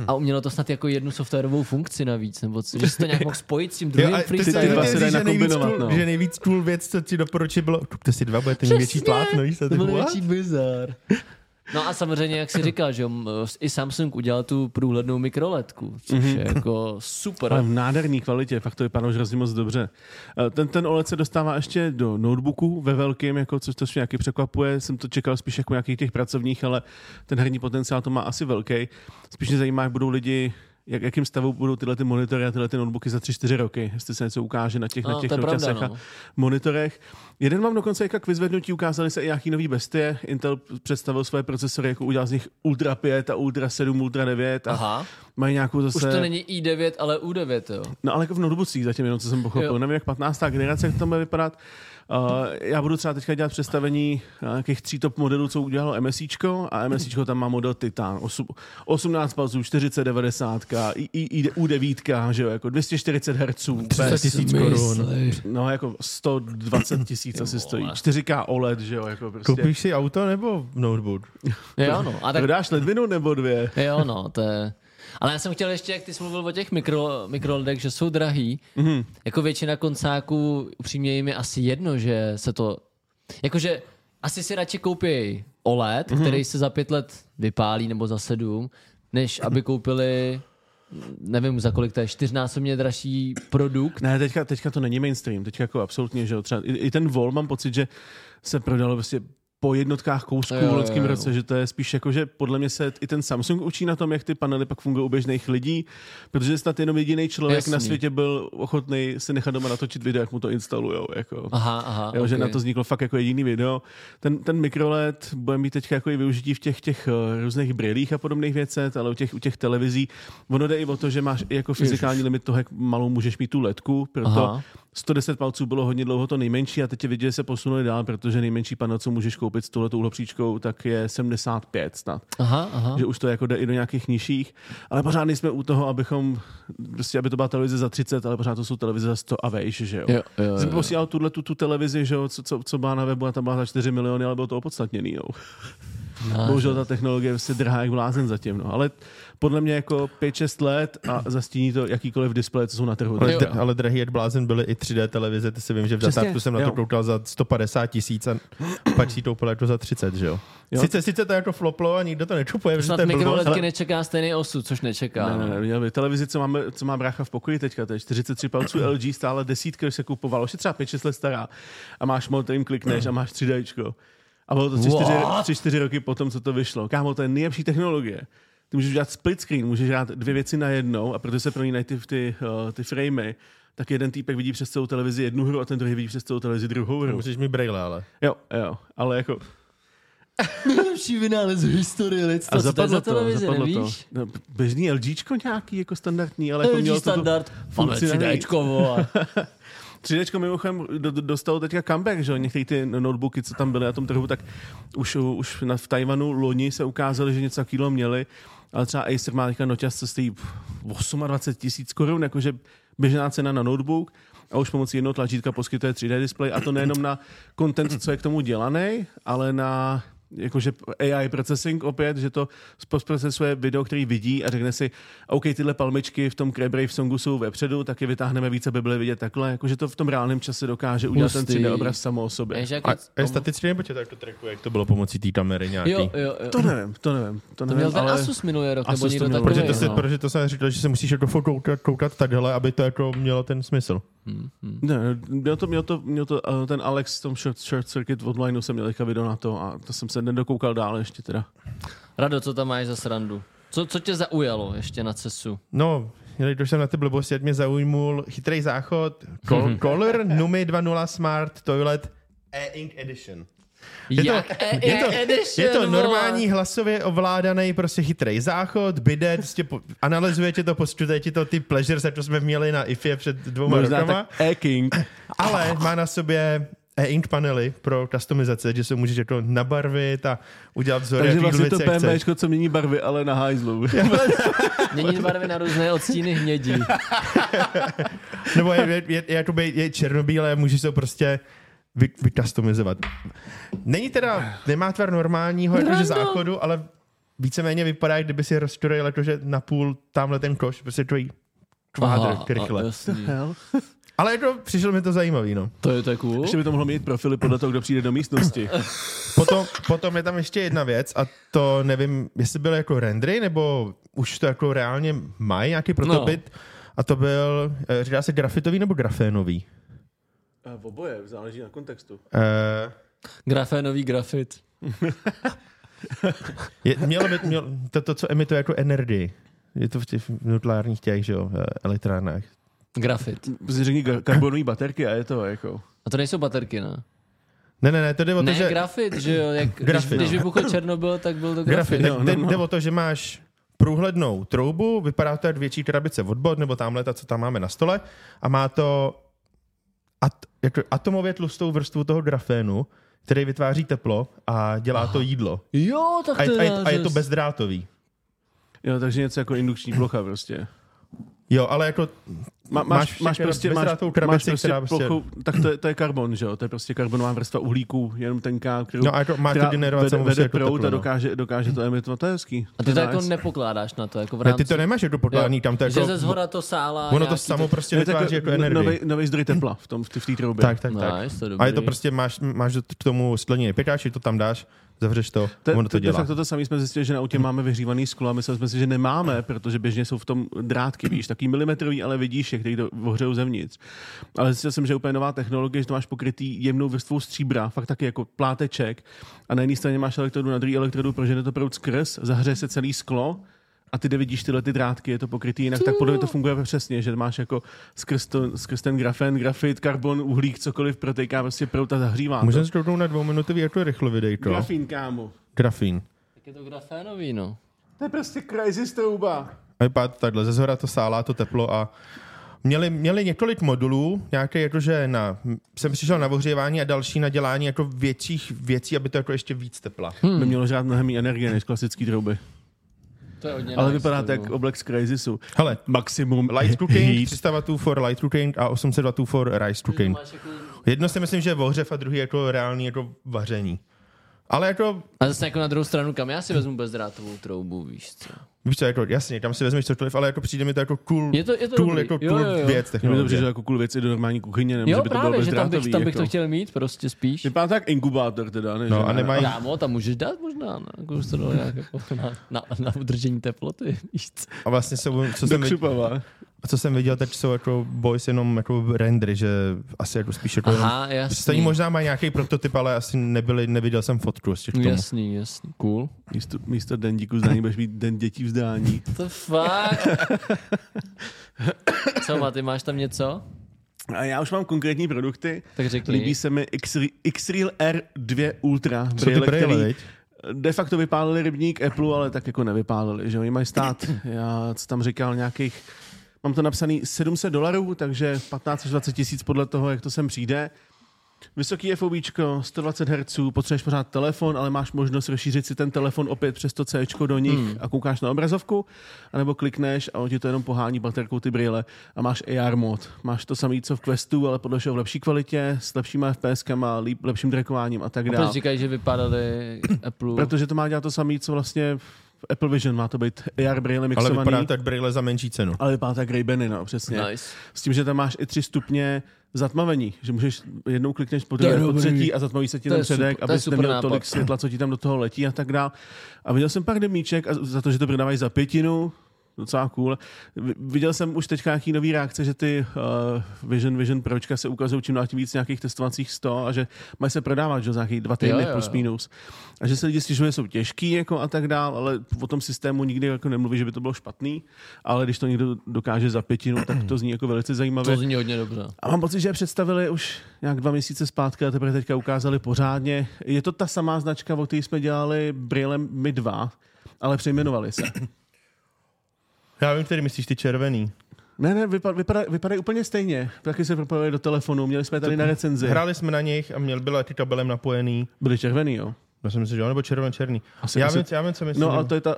A umělo to snad jako jednu softwarovou funkci navíc, nebo co, že jsi to nějak mohl spojit s tím druhým a ty- ty- dva se dají že nejvíc nakombinovat, cool- no. Že nejvíc cool věc, co ti doporučí, bylo, kupte si dva, budete mít větší plátno. To tak byl what? větší bizar. No a samozřejmě, jak jsi říkal, že jo, i Samsung udělal tu průhlednou mikroledku, což je jako super. Ale v nádherné kvalitě, fakt to vypadá už hrozně moc dobře. Eh, Ten, ten OLED se dostává ještě do notebooku ve velkém, jako, což to mě nějaký překvapuje. Jsem to čekal spíš jako nějakých těch pracovních, ale ten herní potenciál to má asi velký. Spíš mě zajímá, jak budou lidi jak, jakým stavu budou tyhle ty monitory a tyhle ty notebooky za 3-4 roky, jestli se něco ukáže na těch, No, na těch pravda, noťasech a no. monitorech. Jeden mám dokonce jako k vyzvednutí, ukázali se i nějaký nový bestie. Intel představil svoje procesory, jako udělal z nich Ultra 5 a Ultra 7, Ultra 9 a Aha, mají nějakou zase... už to není i9, ale U9, jo. No ale jako v notebookcích zatím jenom, co jsem pochopil. Jo. Nevím, jak 15. generace, jak to bude vypadat. Já budu třeba teďka dělat představení uh, nějakých tří top modelů, co udělalo MSIčko a MSIčko tam má model Titan, osm- 18 palců, 40, 90, i, i, i U9, že jo, jako 240 Hz, 300 tisíc korun. no jako 120 tisíc asi stojí, 4K OLED, že jo, jako prostě. Koupíš si auto nebo notebook? Jo, no. A Tak tak, dáš ledvinu nebo dvě? jo, no, to je... Ale já jsem chtěl ještě, jak ty jsi mluvil o těch mikro, mikroledech, že jsou drahý. Mhm. Mm-hmm. Jako většina koncáků, upřímně jim je asi jedno, že se to... Jakože asi si radši koupí OLED, Mhm. mm-hmm. který se za pět let vypálí nebo za sedm, než aby koupili nevím za kolik to je, čtyřnásobně dražší produkt. Ne, teďka, teďka to není mainstream, teďka jako absolutně, že jo, třeba i, i ten Vol mám pocit, že se prodal prostě po jednotkách kousků Jo, v loňském jo, jo. roce, že to je spíš jako, že podle mě se i ten Samsung učí na tom, jak ty panely pak fungují u běžných lidí, protože snad jenom jediný člověk Jasný. na světě byl ochotný si nechat doma natočit video, jak mu to instalujou. Jako. Aha, aha. Jo, že okay. na to vzniklo fakt jako jediný video. Ten, ten mikroLED bude mít teďka jako i využití v těch, těch eh, různých brýlích a podobných věcech, ale u těch, u těch televizí. Ono jde i o to, že máš i jako fyzikální limit toho, jak malou můžeš mít tu ledku, proto Aha. 110 palců bylo hodně dlouho to nejmenší a teď je vidět, že se posunuli dál, protože nejmenší panel, co můžeš koupit s touhletou uhlopříčkou, tak je 75 snad. Aha, aha. Že už to jako jde i do nějakých nižších, ale pořád nejsme u toho, abychom, prostě aby to byla televize za 30, ale pořád to jsou televize za 100 a vejš, že jo. Jo, jo, Jsem jo. posílal tuhle tu, tu televizi, že jo, co, co, co byla na webu a tam byla za 4 miliony, ale bylo to opodstatněný. No. No, Bohužel ta technologie je prostě drahá jak blázen zatím. No. Ale podle mě jako 5-6 let a zastíní to jakýkoliv displeje, co jsou na trhu. Ale, ale drahý jak blázen byly i 3D televize, ty si vím, že v Přesně, začátku jsem na to koukal za 150 tisíc a pak si to úplně jako za 30, že jo? Jo. Sice, sice to jako floplo a nikdo to nečupuje, protože Snad to je blbost, ale... nečeká stejný osud, což nečeká. Ne, ne, ne, měl by televizi, co, máme, co má brácha v pokoji teďka, to je 43 palců LG, stále desítka, když se kupovalo, je třeba 5-6 let stará a máš mod, klikneš a máš 3D. A bylo to 3-4 What? 3-4 roky potom, co to vyšlo. Kámo, to je nejlepší technologie. Ty můžeš dělat split screen, můžeš dělat dvě věci na jednou a protože se prolínají ty, ty, uh, ty framey, tak jeden týpek vidí přes celou televizi jednu hru a ten druhý vidí přes celou televizi druhou hru. Musíš mít braille, ale. Jo, jo, ale jako Nejlepší vynález v historii lidstva. a to zapadlo za to, televizi, zapadlo to. nevíš? No, běžný LGčko nějaký, jako standardní, ale jako LG mělo to standard. Máme funkci navíc. 3Dčko, vole. 3D mimochodem do, do, dostalo teďka comeback, že? Některé ty notebooky, co tam byly na tom trhu, tak už, už na, v Tajvanu loni se ukázali, že něco takového měli, ale třeba Acer má teďka noťaz, co stojí 28 tisíc korun, jakože běžná cena na notebook a už pomocí jednoho tlačítka poskytuje 3D display a to nejenom na content, co je k tomu dělaný, ale na jakože AI processing opět, že to postprocesuje video, který vidí a řekne si, OK, tyhle palmičky v tom Craybrave songu jsou vepředu, tak je vytáhneme více, aby byly vidět takhle, jakože to v tom reálném čase dokáže udělat ten Hustý. 3D obraz samo o sobě. Jak A je- je staticky nebo tě to jako trackuje, jak to bylo pomocí té kamery nějaký? Jo, jo, jo. To nevím, to nevím. To, To nevím, měl ten ale... Asus minulý rok, nebo Asus to někdo měl. takový. Protože to, se, no. protože to jsem říkal, že se musíš jako koukat, koukat takhle, aby to jako mělo ten smysl. Ne, měl to, měl to, měl to uh, ten Alex v tom short, short circuit online jsem měl teďka video na to a to jsem se nedokoukal dál ještě teda. Rado, co tam máš za srandu? Co, co tě zaujalo ještě na CESu? No, jelikož jsem na ty blbosti, ať mě zaujmul chytrý záchod, Col- Color Numi 2.0 Smart Toilet E-Ink Edition. Je to, E- je to, Edition, je to normální hlasově ovládaný prostě chytrý záchod, bidet, prostě po, analyzuje ti to, postupuje ti to ty pleasures, jako jsme měli na IFE před dvouma Možná rokama, tak E-King. ale má na sobě e-ink panely pro customizace, že se můžeš jako nabarvit a udělat vzory, Takže vlastně to chceš. PMVčko, co mění barvy, ale na hajzlu. Mění barvy na různé odstíny hnědí. Nebo je, je, je, je, je černobílé, můžeš to prostě vy, vycustomizovat. Není teda, nemá tvar normálního jakože záchodu, ale víceméně vypadá, jak kdyby si rozčuril jakože na půl tamhle ten koš, prostě tvůj kvádr Aha, rychle. a- jasný. Ale jako přišlo mi to zajímavý, no. To je to je cool. Ještě by to mohlo mít profily podle toho, kdo přijde do místnosti. Potom, potom je tam ještě jedna věc a to nevím, jestli byl jako rendery, nebo už to jako reálně mají nějaký prototyp. No. A to byl, eh, říká se grafitový nebo grafénový? A v oboje, záleží na kontextu. Uh, Grafénový grafit. Je, mělo by, mělo, to, to, co emituje jako energii. Je to v těch nukleárních těch, že jo, eh, elektrárnách. Grafit. Prostě řekni karbonové baterky a je to jako... A to nejsou baterky, ne? Ne, ne, ne, to jde o to, Ne, že... grafit, že jo? Jak, Grafit, když, když no. vybuchl Černobyl, tak byl to grafit. grafit. Ne, jo, jde, no, no. jde o to, že máš průhlednou troubu, vypadá to jak větší krabice od bod, nebo tamhle ta, co tam máme na stole, a má to at, jako atomově tlustou vrstvu toho grafénu, který vytváří teplo a dělá Aha. to jídlo. Jo, tak A, to je- a, je, je, a je to bezdrátový. Jo, takže něco jako indukční plocha prostě. Jo, ale jako Má, máš, máš, prostě, máš, bezdrátovou máš krabici, prostě která prostě... tak to je, to je karbon, že jo? To je prostě karbonová vrstva uhlíků, jenom tenká, kterou, No a to, má to generovat vede, samozřejmě vede jako prout teplo, a no. dokáže, dokáže to emitovat. To je hezký. A ty to je jako nepokládáš na to, jako v Ne, rámci... ty to nemáš jako podkládání, tam to že jako... ze zhora to sála Ono to samo prostě Je to vytváří jako no- energii. nový, zdroj tepla v tom v té troubě. Tak, tak, tak. To je A je to prostě, máš, máš k tomu skleněný pytáč, to tam dáš, zavřeš to, To, ono to, to to, de dělá. facto to samé jsme zjistili, že na autě máme vyhřívaný sklo a mysleli jsme si, že nemáme, protože běžně jsou v tom drátky, víš, takový milimetrový, ale vidíš je, který to ohřejou zevnitř. Ale zjistil jsem, že je úplně nová technologie, že to máš pokrytý jemnou vrstvou stříbra, fakt taky jako pláteček a na jedné straně máš elektrodu, na druhé elektrodu prožene to proud skrz, zahřeje se celý sklo a ty, vidíš tyhle ty drátky, je to pokrytý jinak, tak podle mě to funguje přesně, že máš jako skrz, to, skrz ten grafen, grafit, karbon, uhlík, cokoliv protéká prostě prout a zahřívá to. Můžeme se na dvouminutový, jak to rychle videj to. Grafín, kámo. Grafín. Tak je to grafénový, no. To je prostě crazy strouba. A vypadá to takhle, ze zhora to sálá to teplo a měli, měli několik modulů, nějaké jakože na, jsem přišel na ohřívání a další na dělání jako větších věcí, aby to jako ještě víc tepla. Hmm. By mělo žrát mnohem méně energie než klasický trouby. To je hodně Ale nice, vypadá to to jak bylo. Oblex Crazysu. Hele, Maximum light cooking, heat. 300 W for light cooking a 800 W for rice cooking. Jako- Jedno si myslím, že je ohřev a druhý jako reálný jako vaření. Ale jako, A zase jako na druhou stranu, kam já si vezmu bezdrátovou troubu, víš co? Víš co, jako, jasně, tam si vezmeš cokoliv, ale jako přijde mi to jako cool, Je to, je to cool, dobrý. jako jo, cool jo, jo. věc Mně by to technologie. přišlo jako cool věci do normální kuchyně, nemůže Jo, by to bylo právě, že tam bych, tam bych jako. to chtěl mít, prostě spíš. Vypadá to jak inkubátor teda, ne? No, že? a nemají- Kámo, tam můžeš dát možná, ne? jako už to dalo nějak jako na, na, na udržení teploty, víš co? A vlastně, jsou, co, jsem, viděl, křupava. co jsem viděl, teď jsou jako boys jenom jako rendery, že asi jako spíš jako jenom, Aha, jasný. Stejně možná mají nějaký prototyp, ale asi nebyli, neviděl jsem fotku ještě k tomu. Jasný, jasný, cool. Místo, místo den díku zdání budeš mít den dětí vzdání. To fakt. Co, Maty, máš tam něco? A já už mám konkrétní produkty. Tak řekni. Líbí se mi X- X-Reel R2 Ultra. Co ty brýle, který de facto vypálili rybník Apple, ale tak jako nevypálili, že oni mají stát, já co tam říkal, nějakých, mám to napsaný 700 dolarů, takže 15 až 20 tisíc podle toho, jak to sem přijde. Vysoký FOVčko, 120 Hz, potřebuješ pořád telefon, ale máš možnost rozšířit si ten telefon opět přes to C do nich hmm. a koukáš na obrazovku, anebo klikneš a on ti to jenom pohání baterkou ty brýle a máš AR mod. Máš to samé, co v Questu, ale podle všeho v lepší kvalitě, s lepšíma FPSkama, líp, lepším trackováním a tak A proč dále. říkají, že vypadaly Apple? Protože to má dělat to samé, co vlastně Apple Vision, má to být AR brýle Ale mixovaný. vypadá tak brýle za menší cenu. ale vypadá tak Ray-Bany, no, přesně. Nice. S tím, že tam máš i tři stupně zatmavení, že můžeš jednou klikneš po, druhé, po třetí a zatmaví se ti To ten předek, abys super neměl nápad. tolik světla, co ti tam do toho letí a tak dál. A viděl jsem pár demíček a za to, že to prodávají za pětinu, docela cool. Vi- Viděl jsem už teď nějaký nový reakce, že ty uh, Vision Vision Pročka se ukazují čím dál tím víc nějakých testovacích 100 a že mají se prodávat že, za nějaký dva týdny Jo, jo, plus minus. A že se lidi stěžují, že jsou těžký jako a tak dál, ale o tom systému nikdy jako nemluví, že by to bylo špatný, ale když to někdo dokáže za pětinu, tak to zní jako velice zajímavě. To zní hodně dobře. A mám pocit, že je představili už nějak dva měsíce zpátky a teprve teďka ukázali pořádně. Je to ta samá značka, o které jsme dělali brýlem My 2, ale přejmenovali se. Já vím, který myslíš, ty červený. Ne, ne, vypadají vypadá, vypadají úplně stejně. Taky se propojili do telefonu, měli jsme je tady na recenzi. Hráli jsme na nich a měl, byla ty kabelem napojený. Byli červený, jo. Já jsem si, že jo, nebo červen černý. Asi- já, asi- vím, já vím, co myslím. No, ale to je ta,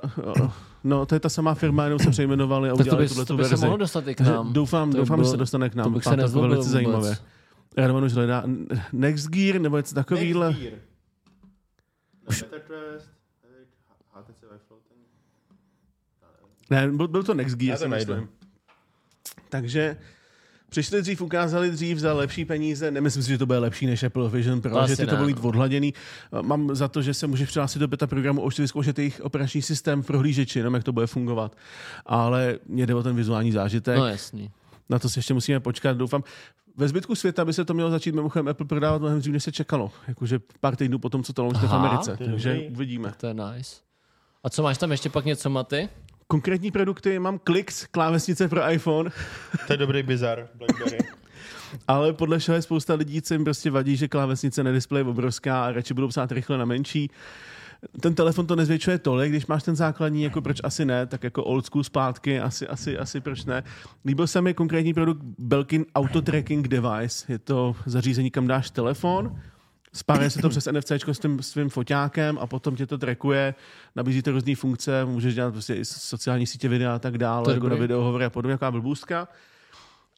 no, to je ta samá firma, jenom se přejmenovali a Tak to udělali by, tuhle to by se verzi. mohlo dostat i k nám. Doufám, To doufám, bylo- že se dostane k nám. to bych se to nezlobil velice vůbec. zajímavé. Radovan už hledá Next Gear nebo něco takovýhle. Ne, byl, byl to Next Gear, Já to si najdu. myslím. Takže přišli dřív, ukázali dřív za lepší peníze. Nemyslím si, že to bude lepší než Apple Vision Pro, To asi že ty to budou mít odhladěný. Mám za to, že se můžeš přihlásit do beta programu, už si vyzkoušet jejich operační systém v prohlížeči, jenom jak to bude fungovat. Ale mě jde o ten vizuální zážitek. No jasný. Na to si ještě musíme počkat, doufám. Ve zbytku světa by se to mělo začít mimochodem Apple prodávat mnohem dřív, než se čekalo. Jakože pár týdnů potom, co to launchne v Americe. Takže uvidíme. To je nice. A co máš tam ještě pak něco, Maty? Konkrétní produkty, mám Klix, klávesnice pro iPhone, To je dobrý bizar, Blackberry. ale podle všeho je spousta lidí, co jim prostě vadí, že klávesnice na displeji je obrovská a radši budou psát rychle na menší. Ten telefon to nezvětšuje tolik, když máš ten základní, jako proč asi ne, tak jako old school zpátky, asi, asi, asi proč ne. Líbil se mi konkrétní produkt Belkin Auto Tracking Device. Je to zařízení, kam dáš telefon, spáruje se to přes NFC s tím svým foťákem a potom tě to trackuje, nabízí to různé funkce, můžeš dělat prostě i sociální sítě videa a tak dále, jako na videohovory a podobně, jaká blbůstka.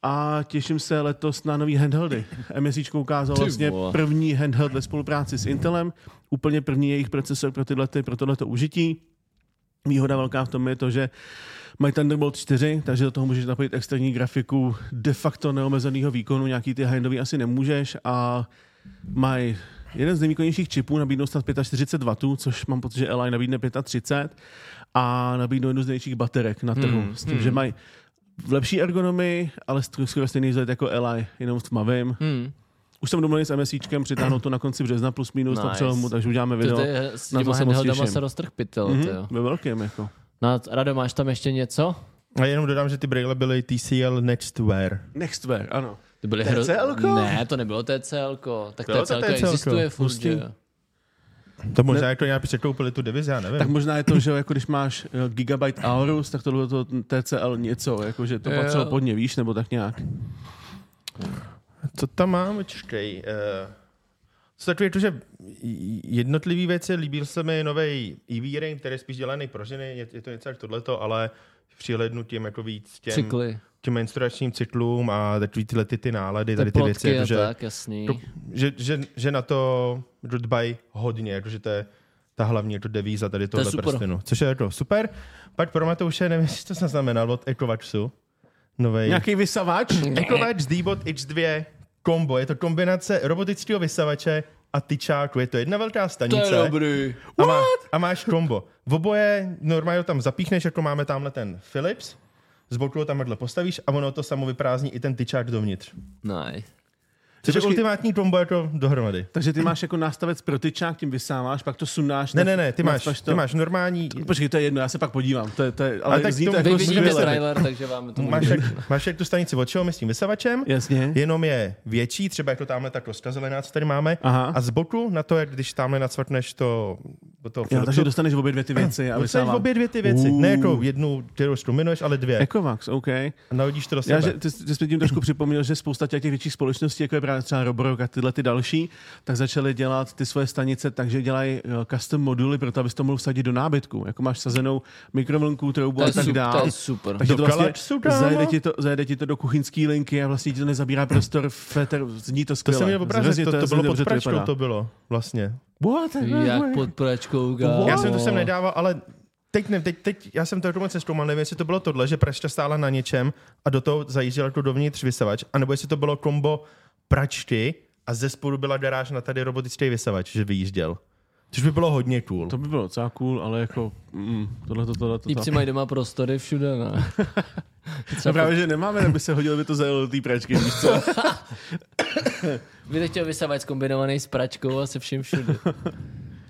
a těším se letos na nový handheldy. MSIčko ukázal vlastně první handheld ve spolupráci s Intelem, úplně první jejich procesor pro tyhle, pro tohleto užití. Výhoda velká v tom je to, že mají Thunderbolt 4, takže do toho můžeš napojit externí grafiku de facto neomezeného výkonu, nějaký ty high asi nemůžeš a mají jeden z nejvýkonnějších čipů, nabídnou snad 45 W, což mám pocit, že Li nabídne 35 a nabídnou jednu z největších baterek na trhu, Hmm, s tím, hmm. že mají v lepší ergonomii, ale sk- skoro stejný vzhled jako Li, jenom v tmavým. Hmm. Už jsem domluvený s MSIčkem, přitáhnout to na konci března plus minus nice. na přelomu, takže uděláme video. to je, s na to se moc těším. se roztrh pytel, Mhm, mm-hmm. ve velkém, jako. No, Rado, máš tam ještě něco? A jenom dodám, že ty braille byly TCL Nextwear. Nextwear, ano. To byly TCLko? Ne, to nebylo TCLko. Tak Bylo to TCLko TCLko. existuje furt. To možná ne. jako nějak překoupili tu divizi, já nevím. Tak možná je to, že jako když máš eh, Gigabyte Aorus, tak tohle to TCL něco, jako že to patřilo pod ně, víš, nebo tak nějak. Co tam mám, čkej. Uh, co takový to, že jednotlivé věci, líbil se mi nový EV ring, který je spíš dělaný pro ženy, je, je to něco jak tohleto, ale přihlednu tím jako víc těm, Cykly, těm menstruačním cyklům a takový tyhle ty, ty nálady, tady ty věci, a jakože, tak, jasný. to, že, že, že, na to dbají hodně, jakože to je ta hlavní jako devíza tady je tohle super. prstenu. Což je jako super. Pak pro Matouše, nevím, jestli to jsem znamenal od Ecovaxu. Novej. Nějaký vysavač? Ecovax D-Bot X2 kombo. Je to kombinace robotického vysavače a tyčáku. Je to jedna velká To stanice. je dobrý. A, má, a máš kombo. V oboje normálně tam zapíchneš, jako máme tamhle ten Philips, z boku ho tamhle postavíš a ono to samo vyprázdní i ten tyčák dovnitř. Nice. Což je ultimátní kombo jako dohromady. Takže ty máš jako nástavec pro tyčák, tím vysáváš, pak to sundáš. Ne, ne, ne, ty máš, nacpaš ty máš normální... Počkej, to je jedno, já se pak podívám. To je, to je, ale, tak zní to- to jako Vy vidíte skvěle. trailer, takže vám to Máš jak, máš jak tu stanici od čeho, s tím vysavačem, Jasně. jenom je větší, třeba jako tamhle ta kostka zelená, co tady máme, Aha. a z boku na to, jak když tamhle nacvrtneš to, toho Jo, takže dostaneš obě dvě ty věci a Dostaneš obě dvě ty věci. Uh. Ne jako jednu, kterou zkombinuješ, ale dvě. Ecovax, OK. A nahodíš to do Já, sebe. že, ty, ty jsi mi tím trošku připomněl, že spousta těch těch větších společností, jako je právě třeba Roborock a tyhle ty další, tak začaly dělat ty svoje stanice tak, že dělají eh, custom moduly pro to, abys to mohl vsadit do nábytku. Jako máš sazenou mikrovlnku, troubu To a tak super, dál. to je super. Takže Do to vlastně zajede ti, to, zajede ti to do kuchyňské linky a vlastně ti to nezabírá prostor, feter, zní to To skvěle. jsem měl Hrozně obrazek, to, to hrozně bylo pod pračkou, vypadá. to bylo vlastně. What? Jak pod pračkou, Wow. Já jsem to sem nedával, ale teď, ne, teď, teď já jsem to jako moc neskoumal, nevím, jestli to bylo tohle, že pračka stála na něčem a do toho zajížděl jako dovnitř vysavač, anebo jestli to bylo kombo pračky a ze spodu byla garáž na tady robotický vysavač, že vyjížděl. Což by bylo hodně cool. To by bylo docela cool, ale jako mm, tohle, tohle, tohle. Týpci mají doma prostory všude, ne? No právě, že nemáme, aby se hodil, by to zajelo do té pračky, víš co? Bych to chtěl vysavač kombinovaný s pračkou a se vším všude.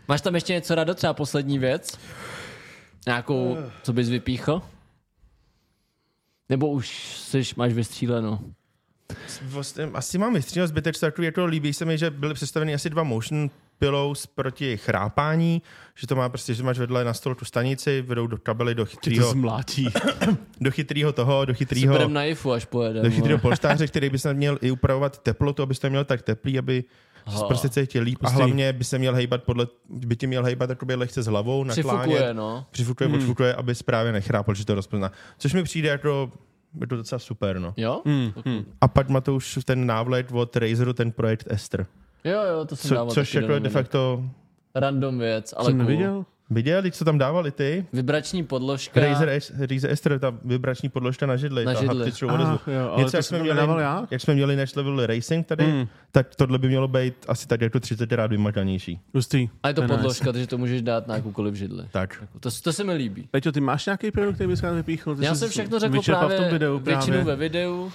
Máš tam ještě něco rado, třeba poslední věc? Nějakou, co bys vypíchl? Nebo už jsi, máš vystříleno? Vlastně, asi mám vystřílel zbytek, takový jako líbí se mi, že byly představeny asi dva motion pillows proti chrápání, že to má prostě, že máš vedle na stolu tu stanici, vedou do kabely do Ti to chytrýho, zmlátí. do chytrýho toho, do chytrýho, budem na IFu, až pojedem. do chytrýho polštáře, který by se měl i upravovat teplotu, aby to měl tak teplý, aby Aha. prostě cítil líp a hlavně by se měl hejbat podle, by ti měl hejbat jakoby lehce s hlavou, naklánět, Přifukuje, no. přifukuje, Hmm. odfukuje, aby právě nechrápal, že to rozpozná. Což mi přijde jako, je to docela super, no. Jo? Mm, mm. A pak má to už ten návlet od Razeru, ten projekt Esther. Jo, jo, to jsem Co, dával což jako je de facto Random věc, ale Jsem cool. neviděl? Viděl, když co tam dávali ty? Vibrační podložka. Razer, Razer Esther, ta vibrační podložka na židli, Na ta židli. haptickou odezvu. Ah, jo, ale Něco, to jak jsem jsme, měli, nedával já? jak jsme měli Next Level Racing tady, Mm. tak tohle by mělo být asi tak jako 30 rád vymakanější. Hustý. A je to nice. podložka, takže to můžeš dát na jakoukoliv židli. Tak. To, to se mi líbí. Peťo, ty máš nějaký produkt, který bys vypíchl? Ty Já jsem všechno řekl právě v tom videu většinu právě. ve videu.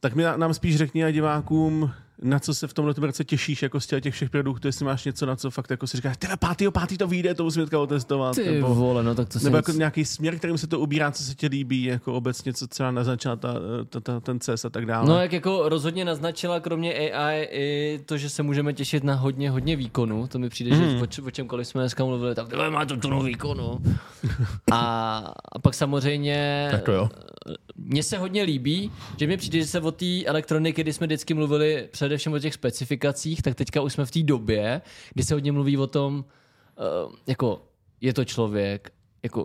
Tak mi, nám spíš řekni a divákům, na co se v tomhle roce těšíš jako z těch všech produktů, jestli máš něco, na co fakt jako si říkáš, tyhle pátýho, pátý to vyjde, to musím teďka otestovat. Ty nebo, vole, no tak to nebo jsem... jako nějaký směr, kterým se to ubírá, co se ti líbí, jako obecně, co třeba naznačila ta, ta, ta, ten CES a tak dále. No jak jako rozhodně naznačila kromě AI i to, že se můžeme těšit na hodně, hodně výkonu. To mi přijde, Mhm. že o, o čemkoliv jsme dneska mluvili, tak tohle má to tunu výkonu. A, a pak samozřejmě Tak to jo. mně se hodně líbí, že mi přijde, že se o té elektroniky, kdy jsme vždycky mluvili především o těch specifikacích, tak teďka už jsme v té době, kdy se hodně mluví o tom, uh, jako je to člověk, jako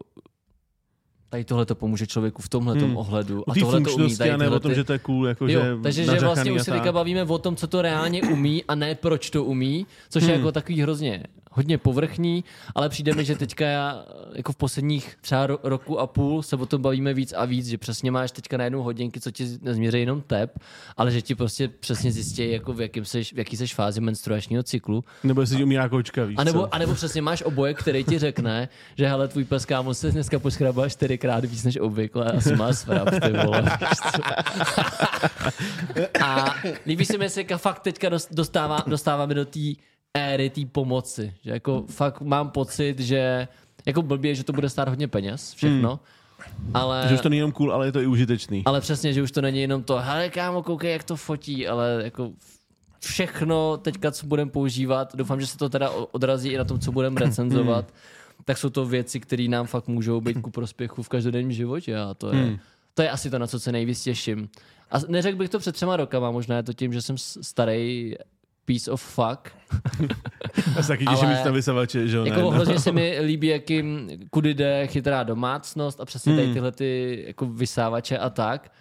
tady tohle to pomůže člověku v tomhle Hmm. ohledu a tohle to umí. Tady a ne o tom, že to je cool, jako Jo, že takže že vlastně už se teďka bavíme o tom, co to reálně umí a ne proč to umí, což je Hmm. jako takový hrozně hodně povrchní, ale přijde mi, že teďka já jako v posledních třeba ro- roku a půl se o tom bavíme víc a víc, že přesně máš teďka najednou hodinky, co ti nezměří jenom tep, ale že ti prostě přesně zjistí, jako v, jakým seš, v jaký seš fázi menstruačního cyklu. Nebo jestli umírá kočka, víš A nebo, a nebo přesně máš oboje, který ti řekne, že hele, tvůj pes kámo se dneska poškrabal čtyřikrát víc než obvykle, asi má svrap, ty vole. a líbí se mi, se fakt teďka dost- dostává, dostáváme do té éry té pomoci. Že jako fakt mám pocit, že jako blbě, že to bude stát hodně peněz, všechno. Ale, Že už to není jenom cool, ale je to i užitečný. ale přesně, že už to není jenom to, hele kámo, koukej, jak to fotí, ale jako všechno teďka, co budeme používat, doufám, že se to teda odrazí i na tom, co budeme recenzovat, tak jsou to věci, které nám fakt můžou být ku prospěchu v každodenním životě a to je, Hmm. to je asi to, na co se nejvíc těším. A neřekl bych to před třema rokama, možná je to tím, že jsem starý piece of fuck. Já se taky těším ale- víc na vysavače, že jo? Jako ne, no. hrozně se mi líbí, jakým, kudy jde chytrá domácnost a přesně tady Hmm. tyhle ty jako vysávače a tak.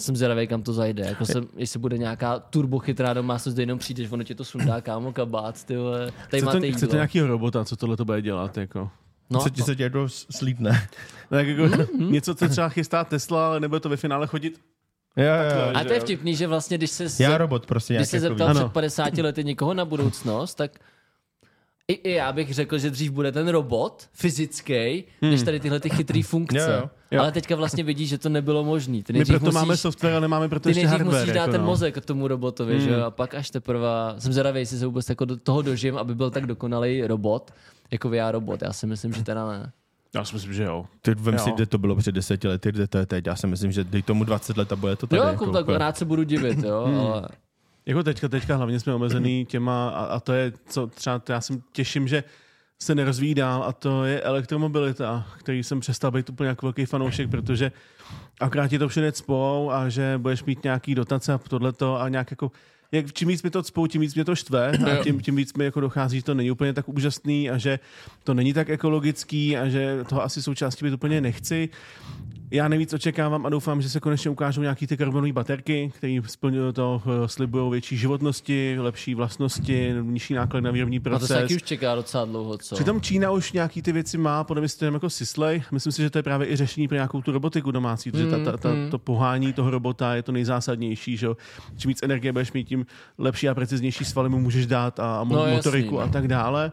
Jsem zvědavý, kam to zajde. Jako jsem, jestli bude nějaká turbo chytrá domácnost, kde jenom přijdeš, ono tě to sundá, kámo, kabát, ty vole. Tady máte Chcete, jídlo. chcete nějakýho robota, co tohle to bude dělat, jako? No, Co ti se tě jako slípne. Tak jako Mm-hmm. něco, co třeba chystá Tesla, ale nebude to ve finále chodit? Jo, jo, jo. a to je vtipný, že vlastně, když se, Já robot prostě když se zeptal. Ano. před 50 lety někoho na budoucnost, tak i, i já bych řekl, že dřív bude ten robot fyzický, než tady tyhle ty chytrý funkce. Jo, jo. Jo. Ale teďka vlastně vidíš, že to nebylo možné. Ty My proto máme musíš, software, ale nemáme proto ty ještě nejdřív hardware. musíš dát jako, ten no. mozek tomu robotovi, Hmm. že jo? A pak až teprve, jsem zvědavý, jestli se vůbec jako do toho dožijem, aby byl tak dokonalý robot, jako VR robot. Já si myslím, že teda ne. Já si myslím, že jo. Ty vem si, Jo. kde to bylo před deseti lety, kde to je teď. Já si myslím, že dej tomu 20 let a bude to tady. Jo, jako jako, tak úplně- rád se budu divit, jo, Hmm. ale Jako teďka, teďka hlavně jsme omezený těma a, a to je, co třeba to já jsem těším, že se nerozvíjí dál a to je elektromobilita, který jsem přestal být úplně jako velký fanoušek, protože akorát ti to všude cpou a že budeš mít nějaký dotace a tohleto a nějak jako jak, čím víc mi to cpou, tím víc mě to štve a tím, tím víc mi jako dochází, že to není úplně tak úžasný a že to není tak ekologický a že toho asi součástí být úplně nechci. Já nejvíc očekávám a doufám, že se konečně ukážou nějaký ty karbonové baterky, které splňují to, eh, slibují větší životnosti, lepší vlastnosti, nižší náklad na výrobní a to proces. se taky už čeká docela dlouho, co? Přitom Čína už nějaký ty věci má, podle mě systém jako Sisley. Myslím si, že to je právě i řešení pro nějakou tu robotiku domácí, protože ta, ta, ta, Mm, mm. to pohání toho robota je to nejzásadnější. Že? jo. Čím víc energie budeš mít, tím lepší a preciznější svaly mu můžeš dát a, a No, jasný, motoriku no. a tak dále.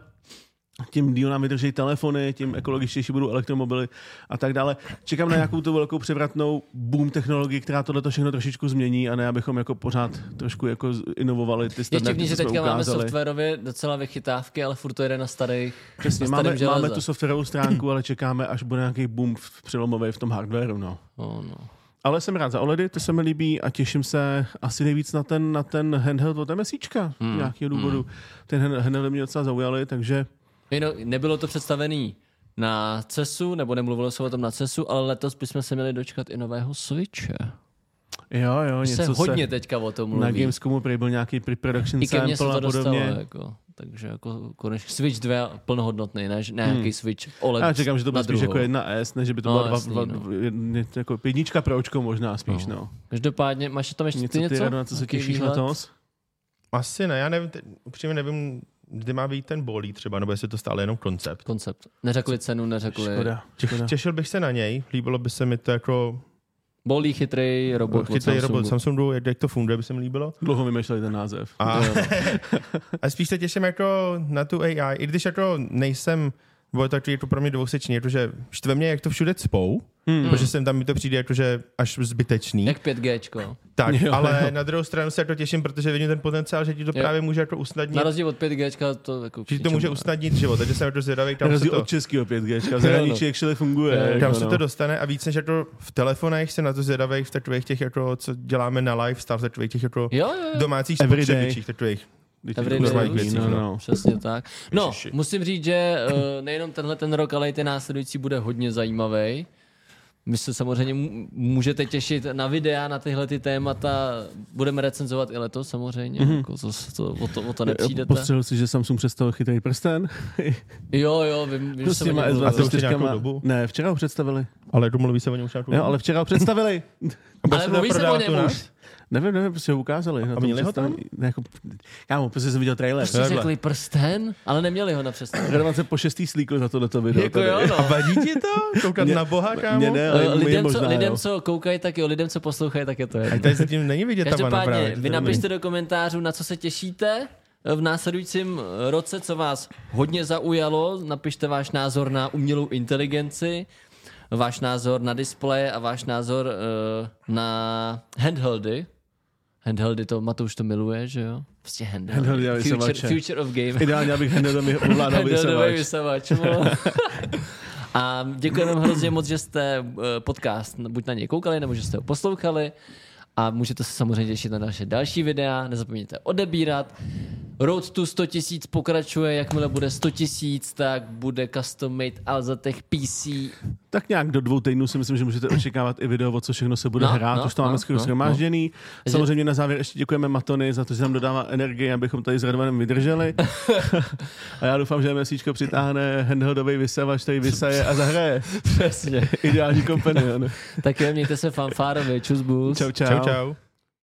Tím díl nám vydrží telefony, tím ekologičtější budou elektromobily a tak dále. Čekám na nějakou tu velkou převratnou boom technologii, která tohle všechno trošičku změní a ne, abychom jako pořád trošku jako inovovali ty Je standardy, vtipný, že co jsme teďka máme softwarově docela vychytávky, ale furt to jede na starých, Přesně, na máme, železe. máme tu softwarovou stránku, ale čekáme, až bude nějaký boom v- přelomový v tom hardwareu. No. Oh, no. Ale jsem rád za OLEDy, to se mi líbí a těším se asi nejvíc na ten, na ten handheld od MSIčka z Mm, nějakého důvodu. Ten hand- handheld mě docela zaujali, takže nebylo to představený na CESu, nebo nemluvilo se o tom na CESu, ale letos bychom se měli dočkat i nového Switche. jo, jo, Se něco hodně se teďka o tom na mluví. Gamescomu prý byl nějaký pre-production I ke mně se sample to a dostalo, podobně. jako, takže jako konečně Switch 2 plnohodnotný, ne, ne nějaký Hmm. Switch OLED Já čekám, že to na bude spíš druhou. jako jedna S, než že by to No, byla dva, jasný, dva, no. dva, jedně- jako jednička pro očko možná spíš, no. No. Každopádně, máš tam ještě Něco ty něco? ty, Rado, na co se těšíš letos? Asi ne, já nevím, te, upřímně nevím, kdy má být ten bolí třeba, nebo jestli to stále jenom koncept. Koncept. Neřekli cenu, neřekli. Škoda, škoda. Těšil bych se na něj, líbilo by se mi to jako Bolí chytrý robot od chytrý Samsungu. robot Samsungu, jak, jak to funguje, by se mi líbilo. Dlouho vymýšleli ten název. A, a spíš se těším jako na tu AI, i když jako nejsem bylo to takový jako pro mě dvousečný, jakože štve mě, jak to všude cpou, Hmm. protože sem tam mi to přijde jakože až zbytečný. Jak 5Gčko. Tak, Jo, ale jo. na druhou stranu se jako těším, protože vidím ten potenciál, že ti to Jo. právě může jako usnadnit, Na rozdíl od 5Gčka to jako... že ti to může usnadnit život, takže jsem jako zvědavý, Na kam se rozdíl to, od českého 5G, v zahraničí actually funguje. Jo, jo. jako kam se no. to dostane a víc než jako v telefonech jsem na to zvědavý v takových těch, jako, co děláme na lifestyle, v takových těch jako Jo, jo, jo. domácích spotřebičích, takových. Everyday normálních normální věcí, no, no. no. Přesně tak. No, musím říct, že uh, nejenom tenhle ten rok, ale i ten následující bude hodně zajímavý. My se samozřejmě můžete těšit na videa, na tyhle ty témata. Budeme recenzovat i letos samozřejmě. Mm-hmm. Jako to, to, o, to, o to nepřijdete. Postřelil si, že Samsung představil chytrý prsten. Jo, jo, vím, vím že S jsem o těma něm S24. mluvil. to už je nějakou dobu? Ne, včera ho představili. Ale domluví se o něm už nějakou Jo, ale včera ho představili. A Ale se mluví se o něm už. Nevím, nevím, prostě ho ukázali. na tom měli ho tam? Ne, jako, kámo, prostě jsem viděl trailer. Prostě Takhle. řekli prsten, ale neměli ho na představu. Radovan se po šestý slíkl za tohleto video. Jako tady. jo, A no. vadí ti to? Koukat Mě- na boha, kámo? Mě ne, ale Eh, lidem, Lidem, možná, co, lidem, co koukají, tak jo, lidem, co poslouchají, tak je to A jedno. tady se tím není vidět ta vana Každopádně, právě. vy napište do komentářů, na co se těšíte v následujícím roce, co vás hodně zaujalo. Napište váš názor na umělou inteligenci, váš názor na displeje a váš názor uh, na handheldy. Handheldy, to Matouš to miluje, že jo? Prostě handheldy. Handheldy a future, vysavače. future of game. Ideálně, abych mi ovládal vysavač. vysavač. A děkujeme vám hrozně moc, že jste eh, podcast buď na něj koukali, nebo že jste ho poslouchali. A můžete se samozřejmě těšit na naše další videa. Nezapomeňte odebírat. Road to 100 tisíc pokračuje. Jakmile bude 100 tisíc, tak bude custom made Alzatech PC. Tak nějak do dvou týdnů si myslím, že můžete očekávat i video, o co všechno se bude No, hrát. no, Už to máme no, skoro no, shromážděný. Samozřejmě na závěr ještě děkujeme Matony za to, že nám dodává energii, abychom tady s Radovanem vydrželi. a já doufám, že MSíčko přitáhne handheldový vysavač, který vysaje a zahraje. Přesně. Ideální kompanion. Tak jo, mějte se fanfárově. Čus bus. Čau, čau. Čau, čau.